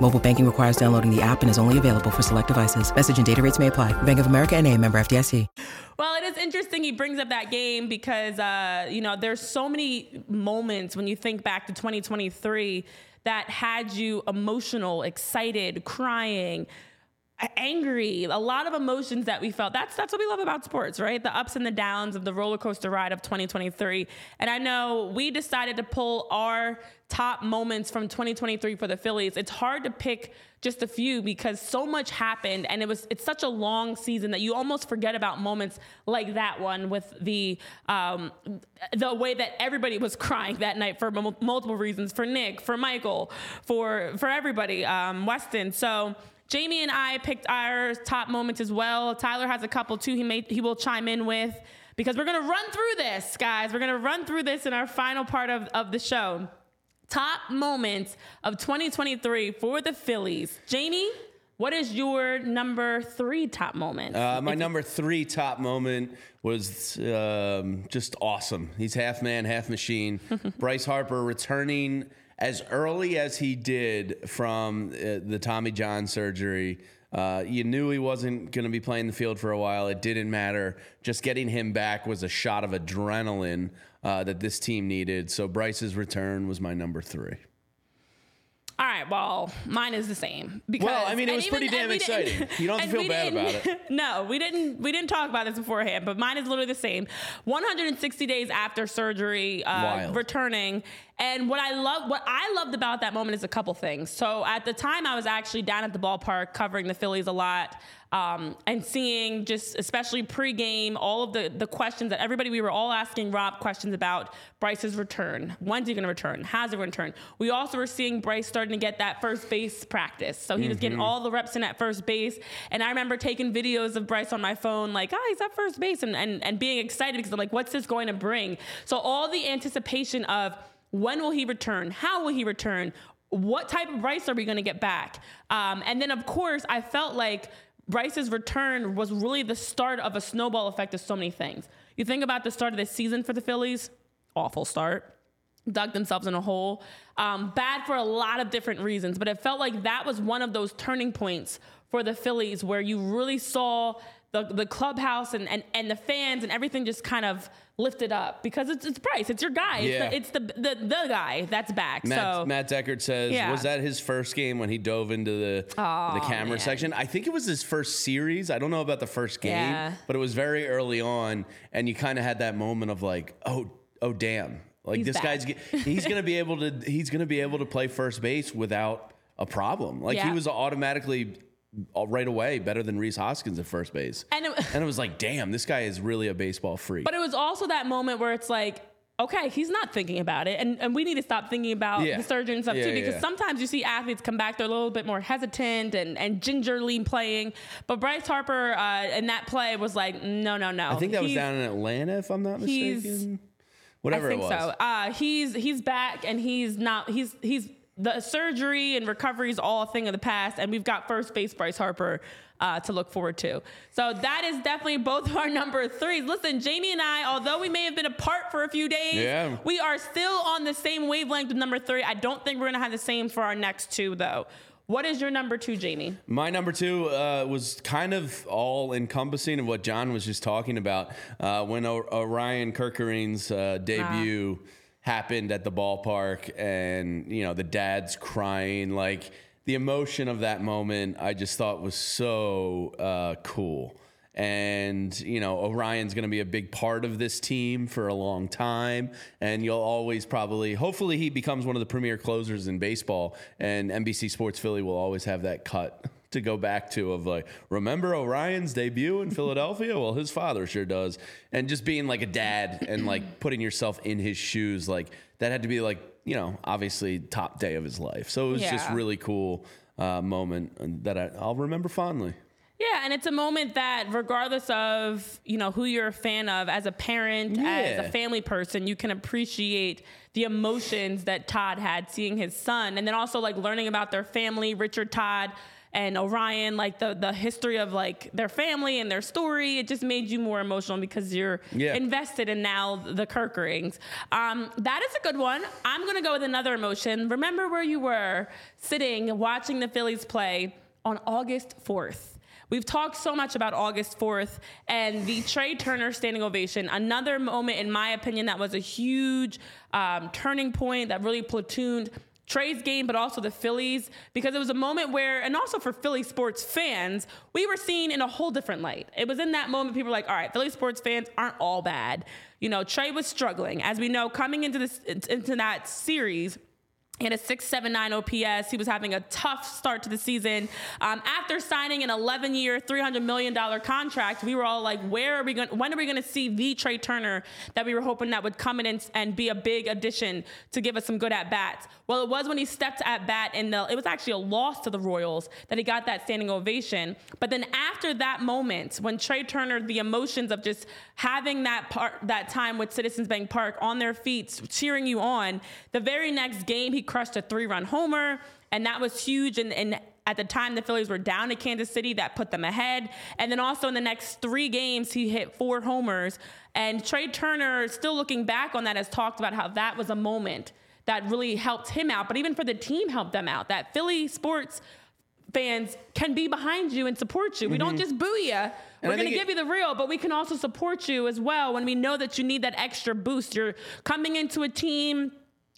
Mobile banking requires downloading the app and is only available for select devices. Message and data rates may apply. Bank of America and a member FDIC. Well, it is interesting he brings up that game because uh, you know there's so many moments when you think back to 2023 that had you emotional, excited, crying, angry, a lot of emotions that we felt. That's that's what we love about sports, right? The ups and the downs of the roller coaster ride of 2023. And I know we decided to pull our top moments from 2023 for the Phillies. It's hard to pick just a few because so much happened and it was it's such a long season that you almost forget about moments like that one with the um, the way that everybody was crying that night for mul- multiple reasons for Nick, for Michael, for for everybody, um, Weston. So Jamie and I picked our top moments as well. Tyler has a couple too. He may he will chime in with because we're gonna run through this, guys. We're gonna run through this in our final part of, of the show. Top moments of 2023 for the Phillies. Jamie, what is your number three top moment? Uh, my number three top moment was um, just awesome. He's half man, half machine. Bryce Harper returning as early as he did from uh, the Tommy John surgery. Uh, you knew he wasn't going to be playing the field for a while. It didn't matter. Just getting him back was a shot of adrenaline uh, that this team needed. So Bryce's return was my number three. All right, well, mine is the same. Because, Well, I mean, it was pretty damn exciting. You don't have to feel bad about it. No, we didn't. We didn't talk about this beforehand, but mine is literally the same. 160 days after surgery, uh, returning, and what I love, what I loved about that moment is a couple things. So at the time, I was actually down at the ballpark covering the Phillies a lot. Um, and seeing just especially pregame all of the the questions that everybody we were all asking Rob questions about Bryce's return. When's he going to return? How's he going to return? We also were seeing Bryce starting to get that first base practice, so he was getting all the reps in at first base. And I remember taking videos of Bryce on my phone, like, oh, he's at first base, and and, and being excited because I'm like, what's this going to bring? So all the anticipation of when will he return? How will he return? What type of Bryce are we going to get back? Um, and then, of course, I felt like Bryce's return was really the start of a snowball effect of so many things. You think about the start of the season for the Phillies, awful start. Dug themselves in a hole. Um, bad for a lot of different reasons, but it felt like that was one of those turning points for the Phillies where you really saw the, the clubhouse and, and, and the fans and everything just kind of lifted up because it's, it's Bryce. It's your guy. Yeah. It's, the, it's the, the, the guy that's back. Matt, so Matt Deckard says, Yeah. was that his first game when he dove into the the camera man. section? I think it was his first series. I don't know about the first game, Yeah. but it was very early on, and you kind of had that moment of like, oh, oh, damn, like He's this back. guy's he's gonna be able to he's gonna be able to play first base without a problem. Like he was automatically. Uh, Right away, better than Rhys Hoskins at first base, And it- and it was like, damn, this guy is really a baseball freak. But it was also that moment where it's like, okay, he's not thinking about it. And, and we need to stop thinking about Yeah. the surgery and stuff Yeah, too, because yeah. sometimes you see athletes come back, they're a little bit more hesitant and, and gingerly playing. But Bryce Harper uh, in that play was like, no, no, no. I think that was down in Atlanta, if I'm not mistaken. Whatever I think it was. so. Uh, he's he's back and he's not he's he's the surgery and recovery is all a thing of the past, and we've got first base Bryce Harper uh, to look forward to. So that is definitely both of our number threes. Listen, Jamie and I, although we may have been apart for a few days, Yeah. we are still on the same wavelength with number three. I don't think we're gonna have the same for our next two though. What is your number two, Jamie? My number two uh, was kind of all encompassing of what John was just talking about. Uh, when o- Orion Kerkering's uh, debut happened at the ballpark, and you know the dad's crying, like the emotion of that moment, I just thought was so uh, cool. And you know Orion's going to be a big part of this team for a long time, and you'll always probably, hopefully, he becomes one of the premier closers in baseball. And NBC Sports Philly will always have that cut to go back to of like, remember Orion's debut in Philadelphia? Well, his father sure does, and just being like a dad and like putting yourself in his shoes, like that had to be like you know obviously top day of his life. So it was just really cool uh, moment that I, I'll remember fondly. Yeah, and it's a moment that, regardless of you know who you're a fan of, as a parent, as a family person, you can appreciate the emotions that Todd had seeing his son, and then also like learning about their family, Richard Todd and Orion, like the the history of like their family and their story. It just made you more emotional because you're Yeah. invested in now the Kerkerings. Um, that is a good one. I'm gonna go with another emotion. Remember where you were sitting watching the Phillies play on August 4th. We've talked so much about August 4th and the Trey Turner standing ovation. Another moment, in my opinion, that was a huge um, turning point that really platooned Trey's game, but also the Phillies, because it was a moment where, and also for Philly sports fans, we were seen in a whole different light. It was in that moment people were like, all right, Philly sports fans aren't all bad. You know, Trey was struggling. As we know, coming into this into that series, he had a 679 OPS. He was having a tough start to the season. Um, after signing an 11 year, $300 million contract, we were all like, where are we going? When are we going to see the Trey Turner that we were hoping that would come in and, and be a big addition to give us some good at bats? Well, it was when he stepped at bat in the, it was actually a loss to the Royals that he got that standing ovation. But then after that moment, when Trey Turner, the emotions of just having that part, that time with Citizens Bank Park on their feet, cheering you on, the very next game, he crushed a three run homer, and that was huge. And, and at the time, the Phillies were down to Kansas City, that put them ahead. And then also in the next three games, he hit four homers. And Trey Turner, still looking back on that, has talked about how that was a moment that really helped him out, but even for the team helped them out. That Philly sports fans can be behind you and support you. We don't just boo you. We're Mm-hmm. Going to give you the real, but we can also support you as well when we know that you need that extra boost. You're coming into a team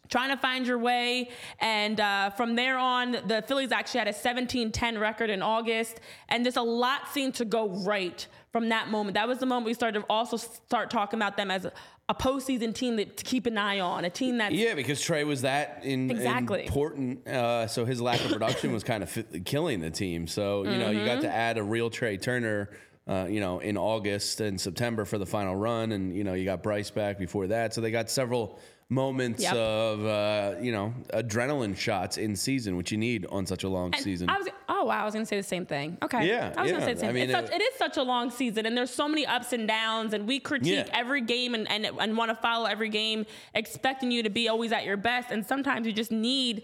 trying to find your way. And uh, from there on, the Phillies actually had a 17 10 record in August. And just a lot seemed to go right from that moment. That was the moment we started to also start talking about them as a, a postseason team that, to keep an eye on, a team that Yeah, because Trey was that in, Exactly. important. Uh, so his lack of production was kind of fi- killing the team. So, you know, you got Mm-hmm. to add a real Trey Turner, uh, you know, in August and September for the final run. And, you know, you got Bryce back before that. So they got several moments Yep. of, uh, you know, adrenaline shots in season, which you need on such a long And season. I was oh wow, I was gonna say the same thing. Okay. Yeah, I was gonna say the same I mean, thing. It's it- such, it is such a long season and there's so many ups and downs and we critique Yeah. every game and, and, and want to follow every game, expecting you to be always at your best. And sometimes you just need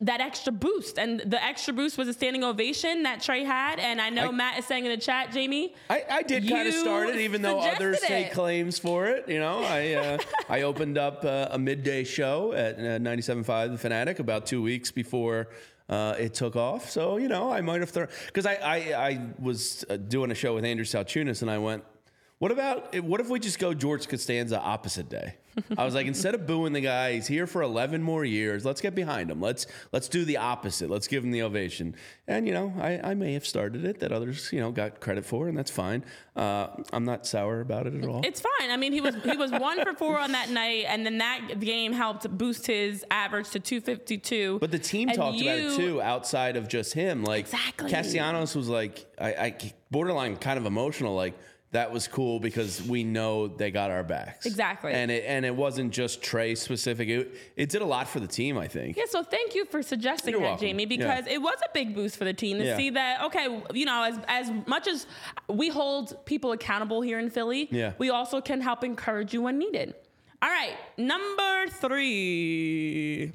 that extra boost. And the extra boost was a standing ovation that Trey had. And I know I- Matt is saying in the chat, Jamie. I, I did kind of start it, even though others suggested take claims for it. You know, I uh, I opened up uh, a midday show at uh, 97.5 The Fanatic about two weeks before uh, it took off. So you know, I might have thrown because I, I I was uh, doing a show with Andrew Salchunas, and I went. What about what if we just go George Costanza opposite day? I was like, instead of booing the guy, he's here for 11 more years. Let's get behind him. Let's let's do the opposite. Let's give him the ovation. And you know, I, I may have started it that others you know got credit for, and that's fine. Uh, I'm not sour about it at all. It's fine. I mean, he was he was one for four on that night, and then that game helped boost his average to 252. But the team And talked about it too, outside of just him. Like Exactly. Castellanos was like, I, I borderline kind of emotional. Like that was cool because we know they got our backs. Exactly. And it and it wasn't just Trey specific. It, it did a lot for the team. I think. Yeah, so thank you for suggesting You're that, welcome. Jamie, Yeah. because it was a big boost for the team to Yeah. see that. Okay, you know, as as much as we hold people accountable here in Philly, Yeah. we also can help encourage you when needed. All right, number three,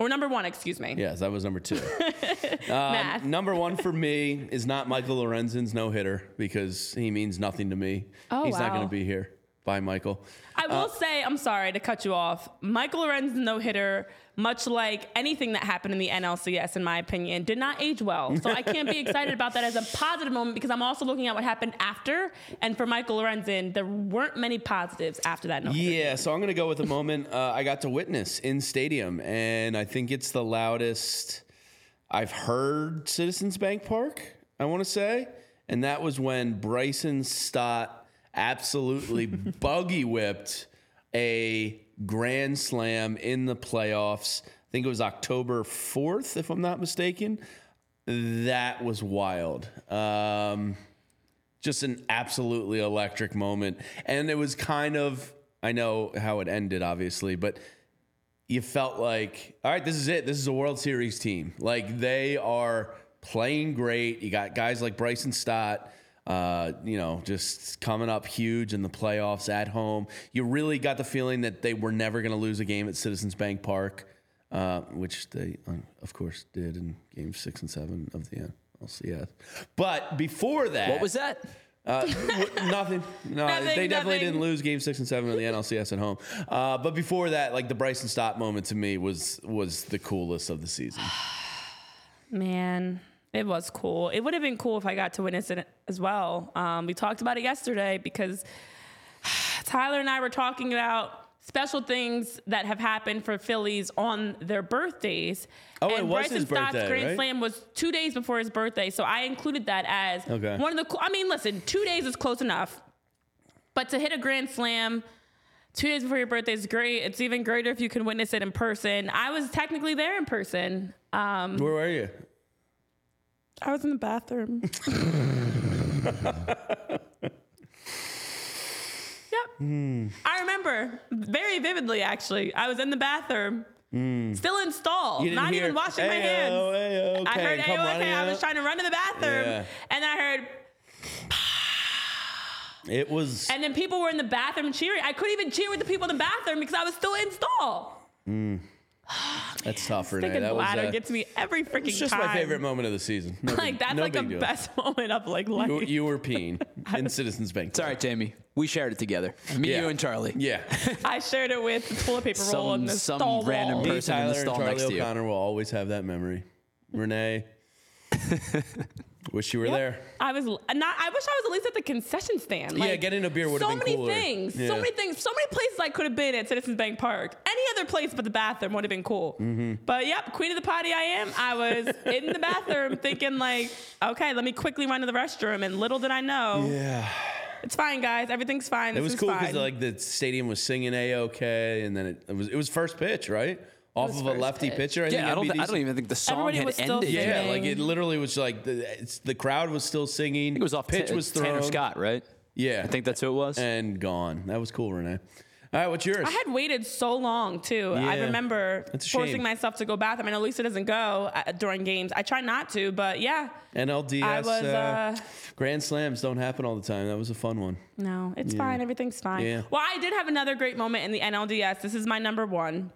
or number one, excuse me. Yes, that was number two. Math. Um, number one for me is not Michael Lorenzen's no hitter because he means nothing to me. Oh, He's not going to be here. Bye, Michael. I Uh, will say, I'm sorry to cut you off. Michael Lorenzen's no hitter, much like anything that happened in the NLCS, in my opinion, did not age well. So I can't be excited about that as a positive moment because I'm also looking at what happened after. And for Michael Lorenzen, there weren't many positives after that no. Yeah, so I'm going to go with a moment uh, I got to witness in stadium, and I think it's the loudest I've heard Citizens Bank Park, I want to say. And that was when Bryson Stott absolutely buggy whipped a grand slam in the playoffs. I think it was October 4th, if I'm not mistaken. That was wild. Um, just an absolutely electric moment. And it was kind of, I know how it ended, obviously, but you felt like, all right, this is it. This is a World Series team. Like they are playing great. You got guys like Bryson Stott. Uh, you know, just coming up huge in the playoffs at home. You really got the feeling that they were never going to lose a game at Citizens Bank Park, uh, which they, of course, did in Game Six and Seven of the NLCS. But before that, What was that? uh, nothing. No, Nothing, they definitely nothing. didn't lose Game Six and Seven of the NLCS at home. Uh, but before that, like the Bryson Stott moment to me was was the coolest of the season. Man, it was cool. It would have been cool if I got to witness it as well. Um, we talked about it yesterday because Tyler and I were talking about special things that have happened for Phillies on their birthdays. Oh, and it was Bryson his Stott's birthday, Grand right? Slam was two days before his birthday, so I included that as Okay. one of the. cool- I mean, listen, two days is close enough, but to hit a Grand Slam. Two days before your birthday is great. It's even greater if you can witness it in person. I was technically there in person. Um, Where were you? I was in the bathroom. yep. Hmm. I remember very vividly, actually. I was in the bathroom, hmm. still in stall, didn't hear, even washing my hands. ayo, I heard come AOK. running I was trying to run to the bathroom, Yeah. and I heard, It was. and then people were in the bathroom cheering. I couldn't even cheer with the people in the bathroom because I was still in stall. Hmm. That's tough, Renee. Thinking That was bladder uh, gets me every freaking it's just time. my favorite moment of the season. No Like big- that's no like the deal. best moment of like life. You, you were peeing in Citizens Bank. It's all right, Jamie. We shared it together. Me, Yeah. you, and Charlie. Yeah. I shared it with the toilet paper roll Some- and the some stall random wall. person- Me, in the stall and next to you. O'Connor will always have that memory. Renee, wish you were there. I was not. I wish I was at least at the concession stand. Yeah, Like, getting a beer would've so been many things. Yeah. So many things. So many places I could have been at Citizens Bank Park. Any other place but the bathroom would have been cool. Mm-hmm. But yep, queen of the potty I am. I was in the bathroom thinking like, okay, let me quickly run to the restroom. And little did I know, Yeah. it's fine, guys. Everything's fine. It This was is cool because like the stadium was singing a okay, and then it, it was it was first pitch right off of a lefty pitch. pitcher. I think Yeah, I don't, th- I don't even think the song Everybody had was still ended. singing. Yeah, like it literally was like the it's, the crowd was still singing. It was off pitch Ta- was thrown. Tanner Scott, right? Yeah, I think that's who it was. and gone. That was cool, Renee. All right, what's yours? I had waited so long too. I remember forcing shame. myself to go bathroom. I know Lisa doesn't go uh, during games. I try not to, but yeah. NLDS I was, uh, uh, Grand Slams don't happen all the time. That was a fun one. No, it's fine. Everything's fine. Yeah. Well, I did have another great moment in the NLDS. This is my number one.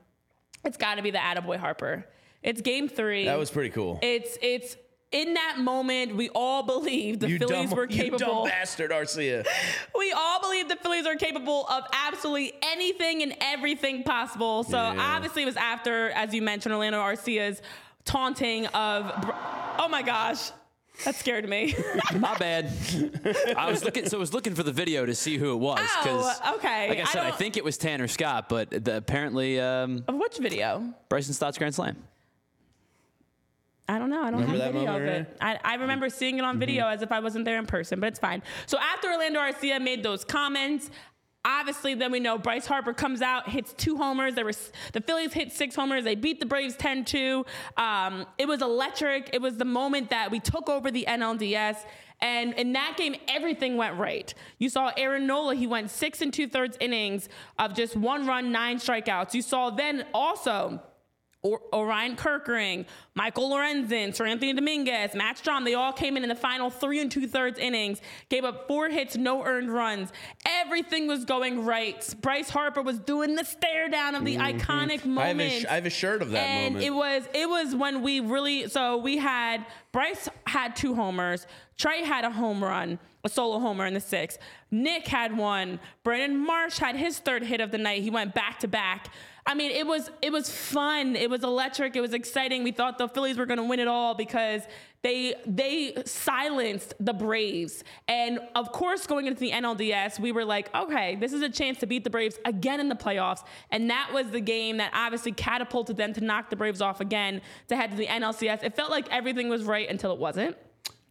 It's got to be the Attaboy Harper. It's game three. That was pretty cool. It's it's in that moment we all believed the you Phillies dumb, were capable. you dumb bastard, Arcia. We all believed the Phillies are capable of absolutely anything and everything possible. So Yeah. obviously it was after, as you mentioned, Orlando Arcia's taunting of. Oh my gosh, that scared me. My bad. I was looking, so I was looking for the video to see who it was. 'cause, Oh, okay. Like I I said, I, don't- think it was Tanner Scott, but the, apparently um, of which video? Bryson Stott's Grand Slam. I don't know. I don't Remember have video of it. I, I remember seeing it on video as if I wasn't there in person, but it's fine. So after Orlando Arcia made those comments, obviously then we know Bryce Harper comes out, hits two homers. There was the Phillies hit six homers. They beat the Braves 10-2. Um, it was electric. It was the moment that we took over the NLDS. And in that game, everything went right. You saw Aaron Nola, he went six and two thirds innings of just one run, nine strikeouts. You saw then also or- Orion Kerkering, Michael Lorenzen, Seranthony Dominguez, Matt Strahm, they all came in in the final three and two thirds innings, gave up four hits, no earned runs. Everything was going right. Bryce Harper was doing the stare down of the mm-hmm. iconic moment. I have, sh- I have a shirt of that and moment. it was it was when we really so we had Bryce had two homers, Trey had a home run, a solo homer in the sixth. Nick had one. Brandon Marsh had his third hit of the night. He went back to back. I mean, it was it was fun. It was electric. It was exciting. We thought the Phillies were going to win it all because they they silenced the Braves. And of course, going into the NLDS, we were like, okay, this is a chance to beat the Braves again in the playoffs. And that was the game that obviously catapulted them to knock the Braves off again to head to the NLCS. It felt like everything was right until it wasn't.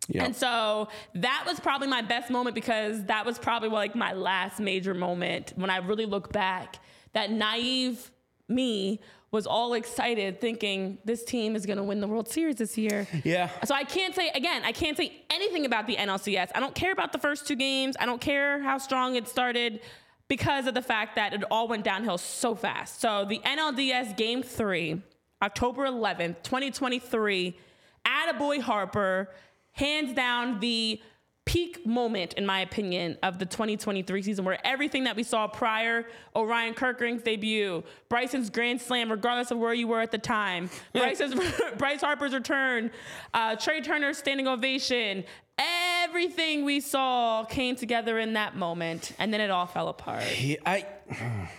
Yeah. And so that was probably my best moment because that was probably like my last major moment when I really look back. That naive me was all excited thinking this team is going to win the World Series this year. Yeah. So I can't say again, I can't say anything about the NLCS. I don't care about the first two games. I don't care how strong it started because of the fact that it all went downhill so fast. So the NLDS game 3, October 11th, 2023, Attaboy Harper, hands down the peak moment, in my opinion, of the 2023 season, where everything that we saw prior, Orion Kerkering's debut, Bryson's grand slam, regardless of where you were at the time, Bryce's, Bryce Harper's return, uh, Trey Turner's standing ovation, everything we saw came together in that moment, and then it all fell apart. Yeah, I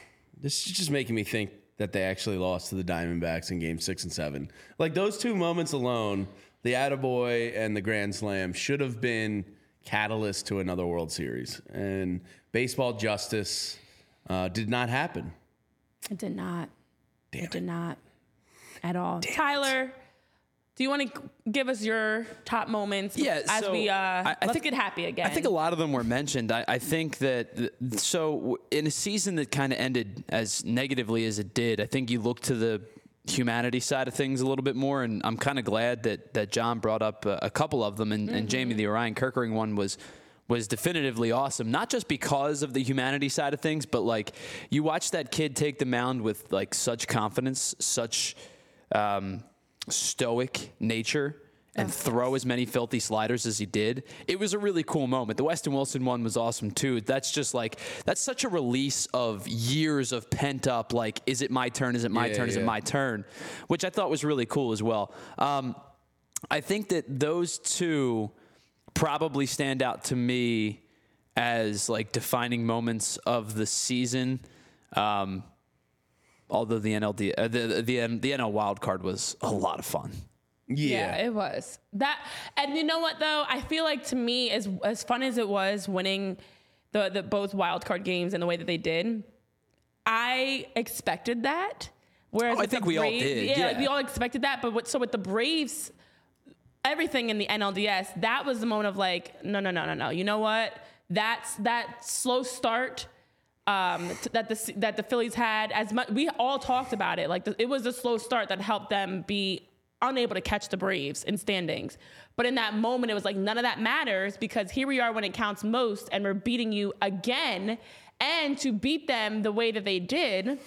this is just making me think that they actually lost to the Diamondbacks in game six and seven. Like those two moments alone, the Attaboy and the Grand Slam should have been catalyst to another World Series. And baseball justice uh, did not happen. It did not. Damn it did not at all. Tyler, do you want to give us your top moments? Yeah, as so we uh, I- I let's think- get happy again. I think a lot of them were mentioned. I, I think that th- so in a season that kind of ended as negatively as it did, I think you look to the humanity side of things a little bit more, and I'm kind of glad that that John brought up a, a couple of them, and, and Jamie the Orion Kerkering one was was definitively awesome. Not just because of the humanity side of things, but like you watch that kid take the mound with like such confidence, such um, stoic nature and throw as many filthy sliders as he did. It was a really cool moment. The Weston Wilson one was awesome too. That's just like that's such a release of years of pent up like is it my turn? Is it my Yeah, turn? Is it my turn? Which I thought was really cool as well. Um, I think that those two probably stand out to me as like defining moments of the season. Um, although the NLD, uh, the, the the NL wild card was a lot of fun. Yeah, it was that. And you know what though? I feel like to me, as as fun as it was winning the the both wild card games and the way that they did, I expected that. Whereas Oh, I think we all did, Yeah, like, we all expected that. But what, so with the Braves, everything in the NLDS, that was the moment of like, no, no, no, no, no. You know what? That's that slow start um, t- that the that the Phillies had. As much we all talked about it. Like the, it was a slow start that helped them be unable to catch the Braves in standings. But in that moment, it was like none of that matters because here we are when it counts most, and we're beating you again. And to beat them the way that they did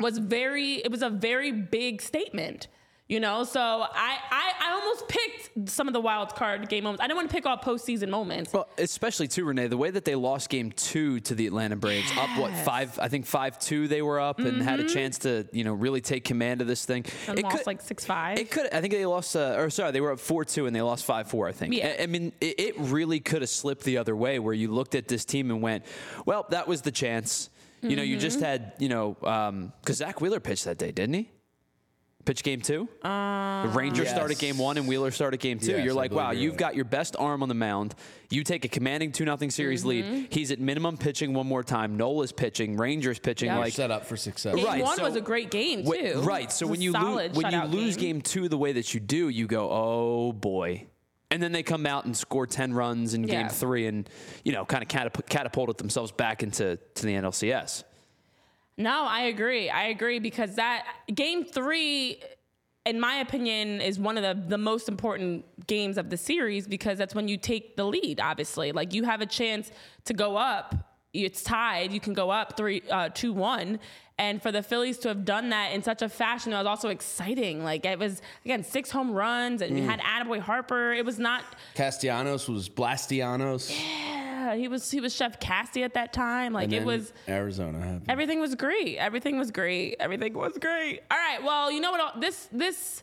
was very. It was a very big statement. You know, so I, I I almost picked some of the wild card game moments. I didn't want to pick all postseason moments. Well, especially too, Renee, the way that they lost game two to the Atlanta Braves, up what five? I think five two they were up and had a chance to you know really take command of this thing. And lost like six five. It could. I think they lost. Uh, or sorry, they were up four two and they lost five four. I think. Yeah. I, I mean, it, it really could have slipped the other way, where you looked at this team and went, "Well, that was the chance." You know, you just Mm-hmm. had you know because Zack Wheeler pitched that day, didn't he? Pitch game two. Uh, the Rangers Yes. started game one and Wheeler started game two. Yes, you're like, wow, you're you've right. got your best arm on the mound. You take a commanding two nothing series Mm-hmm. lead. He's at minimum pitching one more time. Nola is pitching. Rangers pitching. Yeah. Like set up for success. Game right, one so- was a great game Wh- too. right. So when you lose when you shutout lose game. two the way that you do, you go, oh boy. And then they come out and score ten runs in Yeah. game three, and you know, kind of catap- catapulted themselves back into to the NLCS. No, I agree. I agree because that game three, in my opinion, is one of the, the most important games of the series because that's when you take the lead, obviously. Like you have a chance to go up. It's tied. You can go up three, uh, two, one. And for the Phillies to have done that in such a fashion, it was also exciting. Like it was again six home runs, and you had Attaboy Harper. It was not Castellanos was Blastianos. Yeah, he was he was Chef Cassie at that time. Like it was Arizona. happened. everything was great. Everything was great. Everything was great. All right. Well, you know what? This this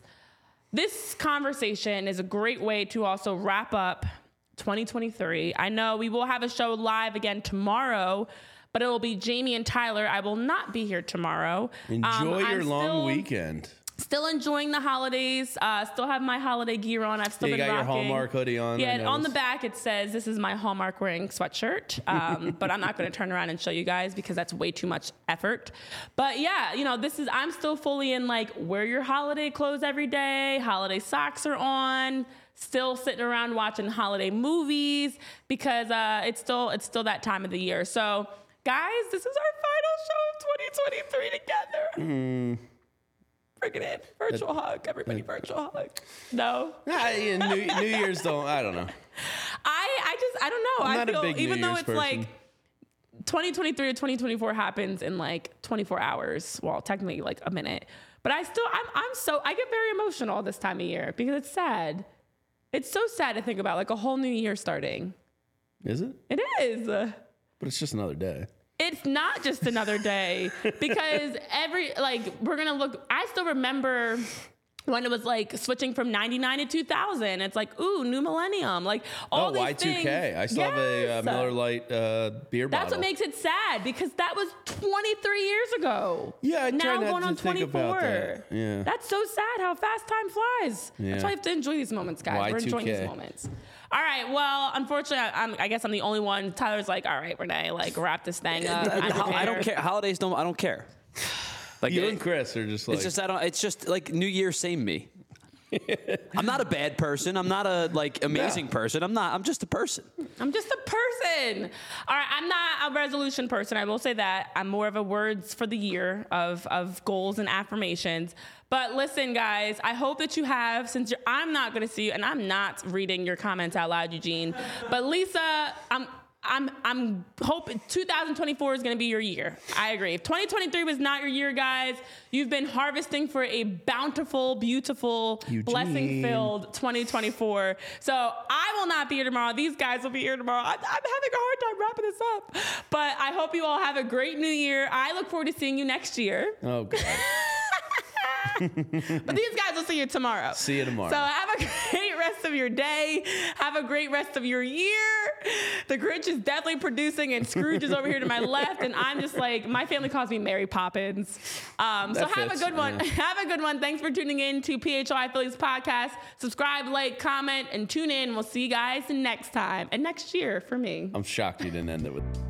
this conversation is a great way to also wrap up 2023. I know we will have a show live again tomorrow, but it will be Jamie and Tyler. I will not be here tomorrow. Um, Enjoy your I'm long weekend. Still enjoying the holidays. Uh, still have my holiday gear on. I've still Yeah, you been got your. Hallmark hoodie on, Yeah, on the back it says this is my Hallmark wearing sweatshirt. Um, but I'm not going to turn around and show you guys because that's way too much effort. But yeah, you know, this is I'm still fully in like wear your holiday clothes every day. Holiday socks are on. Still sitting around watching holiday movies because uh, it's still it's still that time of the year. So guys, this is our final show of 2023 together. Bring it in. Virtual hug. Everybody virtual hug. No. Ah, yeah, New, New Year's don't. I don't know. I I just I don't know. I'm I feel big New even though Year's it's person. like 2023 or 2024 happens in like 24 hours. Well, technically like a minute. But I still I'm I'm so I get very emotional this time of year because it's sad. It's so sad to think about like a whole new year starting. Is it? It is. But it's just another day. It's not just another day because every like we're gonna look. I still remember when it was like switching from 99 to 2000 it's like ooh new millennium like all oh, these Y2K. things. I still have a uh, Miller Lite uh, beer That's bottle. what makes it sad because that was 23 years ago. Yeah, I now going on 24. that. Yeah. That's so sad how fast time flies. Yeah. That's why I have to enjoy these moments, guys. We're enjoying these moments. All right. Well, unfortunately, I, I'm, I guess I'm the only one. Tyler's like, all right, Renee, like wrap this thing up. I'm don't care. Holidays don't. I don't care. Like You it- and Chris are just like. It's just I don't. It's just like New Year, same me. I'm not a bad person. I'm not a like amazing person. I'm not. I'm just a person. I'm just a person. All right, I'm not a resolution person. I will say that. I'm more of a words for the year of, of goals and affirmations. But listen, guys, I hope that you have, since you're, I'm not going to see you, and I'm not reading your comments out loud, Eugene. But Lisa, I'm. I'm I'm hoping 2024 is going to be your year. I agree. If 2023 was not your year, guys, you've been harvesting for a bountiful, beautiful, blessing-filled 2024. So I will not be here tomorrow. These guys will be here tomorrow. I'm, I'm having a hard time wrapping this up, but I hope you all have a great new year. I look forward to seeing you next year. Oh God. but these guys will see you tomorrow. See you tomorrow. So have a great rest of your day. Have a great rest of your year. The Grinch is definitely producing, and Scrooge is over here to my left, and I'm just like my family calls me Mary Poppins. Um, so have fits, a good one. yeah. Have a good one. Thanks for tuning in to PHLY Phillies podcast. Subscribe, like, comment, and tune in. We'll see you guys next time and next year for me. I'm shocked you didn't end it with.